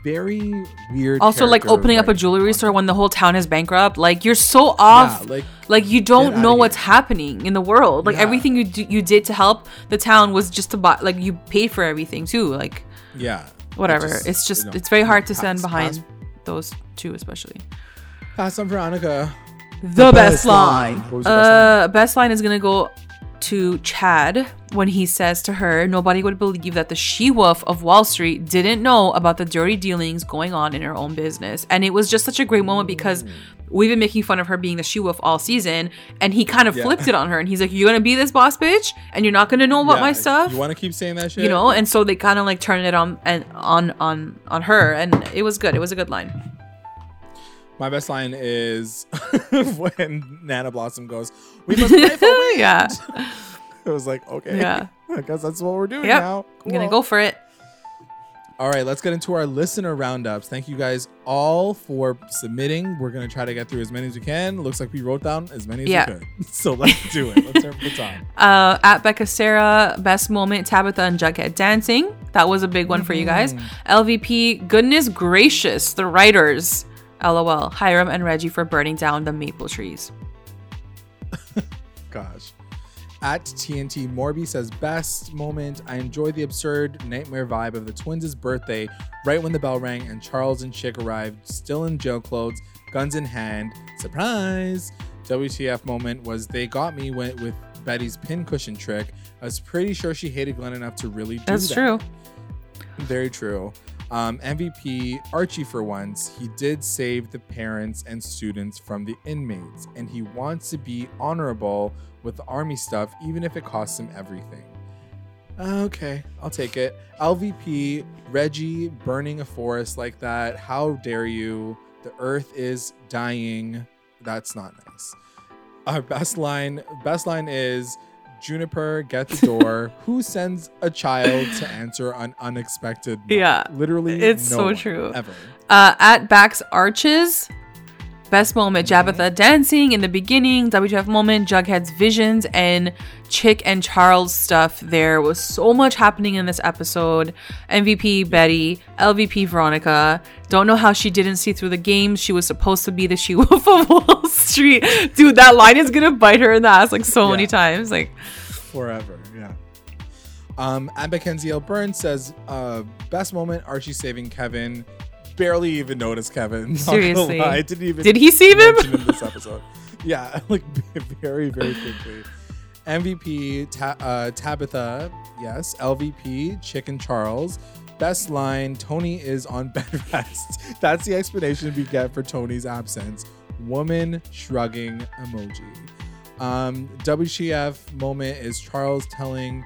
very weird. Also, like opening up a jewelry store when the whole town is bankrupt. Like you're so off. Yeah, like like you don't know what's happening in the world. Like Yeah. everything you do, you did to help the town was just to buy. Like you paid for everything too. Like yeah. Whatever. Just- it's just you know, it's very hard to pass- stand behind pass- those two, especially. Pass on Veronica. The, best, line. What was your line? Uh, best line is gonna go to Chad when he says to her, "Nobody would believe that the she-wolf of Wall Street didn't know about the dirty dealings going on in her own business." And it was just such a great moment because we've been making fun of her being the she-wolf all season, and he kind of Yeah. flipped it on her, and he's like, "You're gonna be this boss bitch, and you're not gonna know about Yeah, my stuff." You want to keep saying that shit? you know, and so they kind of like turned it on and on on on her, and it was good. It was a good line. My best line is when Nana Blossom goes, "We must pray for wind." Yeah. It was like, okay, Yeah. I guess that's what we're doing Yep. now. I'm gonna go for it. All right, let's get into our listener roundups. Thank you guys all for submitting. We're gonna try to get through as many as we can. Looks like we wrote down as many as Yeah. we could. So let's do it. Let's start from the top. uh, at Becca Sarah, best moment Tabitha and Jughead dancing. That was a big one for you guys. LVP, goodness gracious, the writers. LOL. Hiram and Reggie for burning down the maple trees. Gosh. At TNT Morby says best moment. I enjoy the absurd nightmare vibe of the twins' birthday right when the bell rang and Charles and Chic arrived, still in jail clothes, guns in hand. Surprise! WTF moment was they got me went with Betty's pincushion trick. I was pretty sure she hated Glenn enough to really do That's that. That's true. Very true. Um, MVP Archie, for once, he did save the parents and students from the inmates, and he wants to be honorable with the army stuff, even if it costs him everything. Okay, I'll take it. LVP Reggie burning a forest like that. How dare you? The earth is dying. That's not nice. Our best line, best line is Juniper, get the door. Who sends a child to answer an unexpected? knock? Yeah, literally, it's no so true. Ever. Uh, at Bax Arches, best moment Jabitha dancing in the beginning, WTF moment, Jughead's visions, and Chic and Charles stuff. There was so much happening in this episode. MVP Betty, LVP Veronica. Don't know how she didn't see through the game. She was supposed to be the she wolf of Wall Street. Dude, that line is gonna bite her in the ass like so many times. Like, forever. Yeah. Um, at Mackenzie L. Burns says, uh, best moment Archie saving Kevin. Barely even noticed Kevin. Seriously. I didn't even. Did he see him? in this episode? yeah, like very, very quickly. MVP Ta- uh, Tabitha, yes. LVP Chicken Charles. Best line: Toni is on bed rest. That's the explanation we get for Toni's absence. Woman shrugging emoji. Um, WTF moment is Charles telling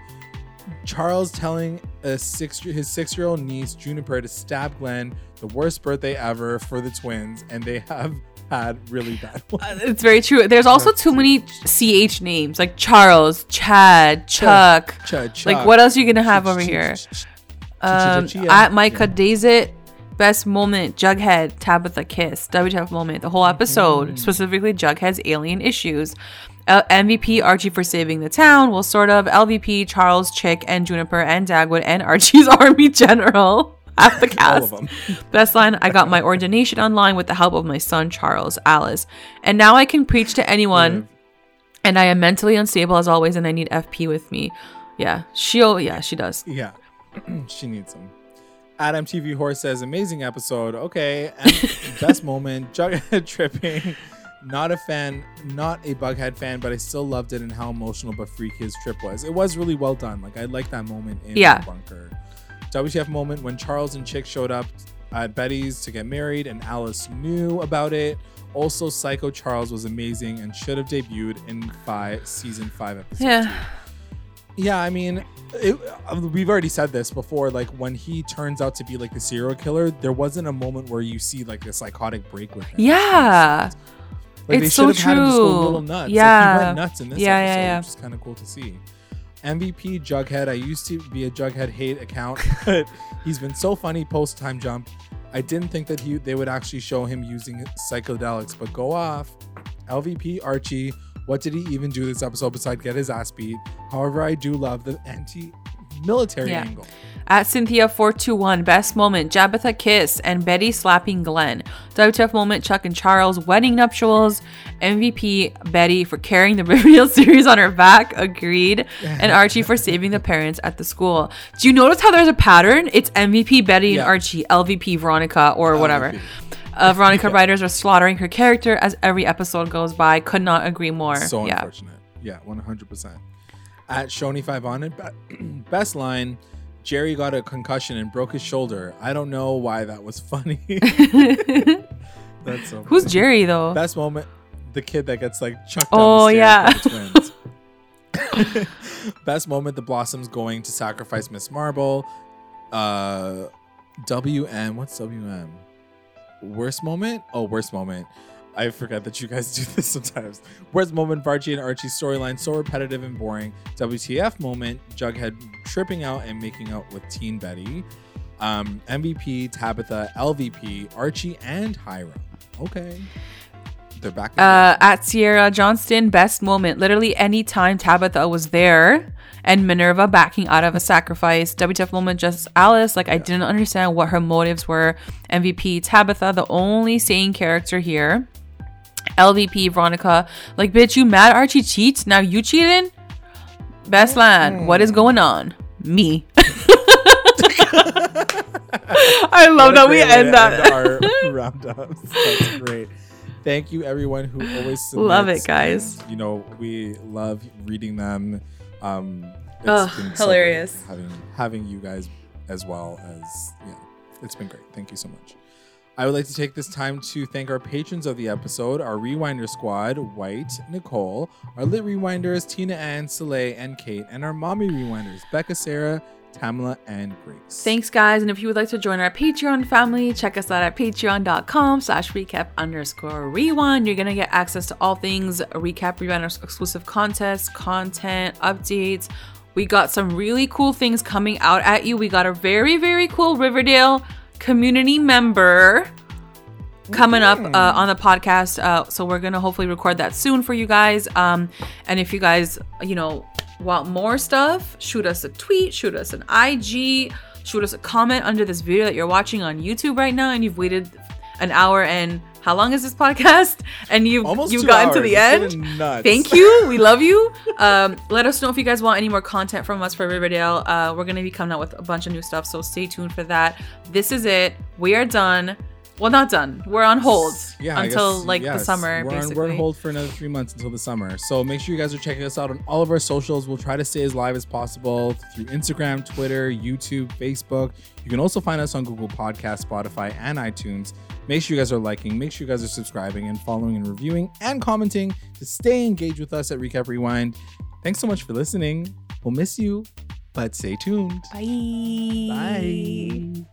Charles telling a six his six year old niece Juniper to stab Glenn, the worst birthday ever for the twins, and they have had really bad ones. Uh, It's very true. There's also too many ch names like Charles, Chad, Chuck. Ch- Like Chuck. what else are you gonna have over here? Um, at Micah yeah. Dazit, best moment, Jughead, Tabitha Kiss, WTF moment, the whole episode, Mm-hmm. specifically Jughead's alien issues. Uh, MVP Archie for saving the town. Well, sort of. LVP Charles, Chic, and Juniper, and Dagwood, and Archie's army general. Half the All cast. of them. Best line I got my ordination online with the help of my son Charles, Alice. And now I can preach to anyone. And I am mentally unstable as always, and I need FP with me. Yeah, she'll, yeah, she does. Yeah, she needs them. Adam TV Horse says, amazing episode. Okay. And best moment, Jughead tripping. Not a fan, not a Bughead fan, but I still loved it and how emotional but freak his trip was. It was really well done. Like, I like that moment in Yeah. the bunker. WTF moment when Charles and Chic showed up at Betty's to get married and Alice knew about it. Also, Psycho Charles was amazing and should have debuted in five season five episode Yeah. two. Yeah, I mean, it, uh, we've already said this before. Like when he turns out to be like the serial killer, there wasn't a moment where you see like a psychotic break with him. Yeah. Like they it's should so have had him just go a true. little nuts. like, Yeah. he went nuts in this Yeah, yeah, episode, yeah. which is kind of cool to see. MVP Jughead. I used to be a Jughead hate account, but he's been so funny post time jump. I didn't think that he they would actually show him using psychedelics, but go off. LVP Archie. What did he even do this episode besides get his ass beat? However, I do love the anti-military Yeah. angle. At Cynthia421, best moment, Jabitha Kiss and Betty slapping Glenn. WTF moment, Chuck and Charles, wedding nuptials. MVP Betty for carrying the Riverdale series on her back, agreed. And Archie for saving the parents at the school. Do you notice how there's a pattern? It's MVP Betty and Archie, LVP Veronica, or whatever. LVP. Uh, Veronica writers are slaughtering her character as every episode goes by. Could not agree more. So yeah. unfortunate. Yeah, one hundred percent. At Shoni Five on it, best line. Jerry got a concussion and broke his shoulder. I don't know why that was funny. That's so. Who's. Jerry though? Best moment. The kid that gets like chucked. Oh, the yeah. Best moment. The Blossoms going to sacrifice Miss Marble. Uh, WM. What's WM? Worst moment? Oh, worst moment. I forget that you guys do this sometimes. Worst moment, Archie and Archie's storyline so repetitive and boring. WTF moment, Jughead tripping out and making out with Teen Betty. Um, MVP, Tabitha, LVP, Archie, and Hiram. Okay. They're back. uh, at Sierra Johnston, best moment. Literally any time Tabitha was there and Minerva backing out of a sacrifice. WTF moment, just Alice. Like, I didn't understand what her motives were. MVP Tabitha, the only sane character here. LVP Veronica, like, bitch, you mad Archie cheats? Now you cheating? Best line, what is going on? Me. I love that we end that. our roundups. That's great. Thank you, everyone who always submits. Love it, guys. and, you know, we love reading them. Um, it's been hilarious. having having you guys as well as yeah. It's been great. Thank you so much. I would like to take this time to thank our patrons of the episode, our Rewinder squad, White, Nicole, our Lit Rewinders, Tina Ann, Soleil, and Kate, and our Mommy Rewinders, Becca, Sarah, Tamala, and Grace. Thanks, guys. And if you would like to join our Patreon family, check us out at patreon.com slash recap underscore rewind. You're going to get access to all things recap rewind exclusive contests, content, updates. We got some really cool things coming out at you. We got a very, very cool Riverdale community member coming up uh, on the podcast. Uh, so we're gonna hopefully record that soon for you guys. Um, and if you guys, you know, want more stuff, shoot us a tweet, shoot us an IG, shoot us a comment under this video that you're watching on YouTube right now, and you've waited an hour and how long is this podcast? And you've Almost you've gotten to the It's end. Thank you. We love you. Um, let us know if you guys want any more content from us for Riverdale. Uh, we're going to be coming out with a bunch of new stuff, so stay tuned for that. This is it. We are done. Well, not done. We're on hold Yeah, until guess- like the summer, We're basically. on, we're on hold for another three months until the summer. So make sure you guys are checking us out on all of our socials. We'll try to stay as live as possible through Instagram, Twitter, YouTube, Facebook. You can also find us on Google Podcast, Spotify, and iTunes. Make sure you guys are liking, make sure you guys are subscribing and following and reviewing and commenting to stay engaged with us at Recap Rewind. Thanks so much for listening. We'll miss you, but stay tuned. Bye. Bye.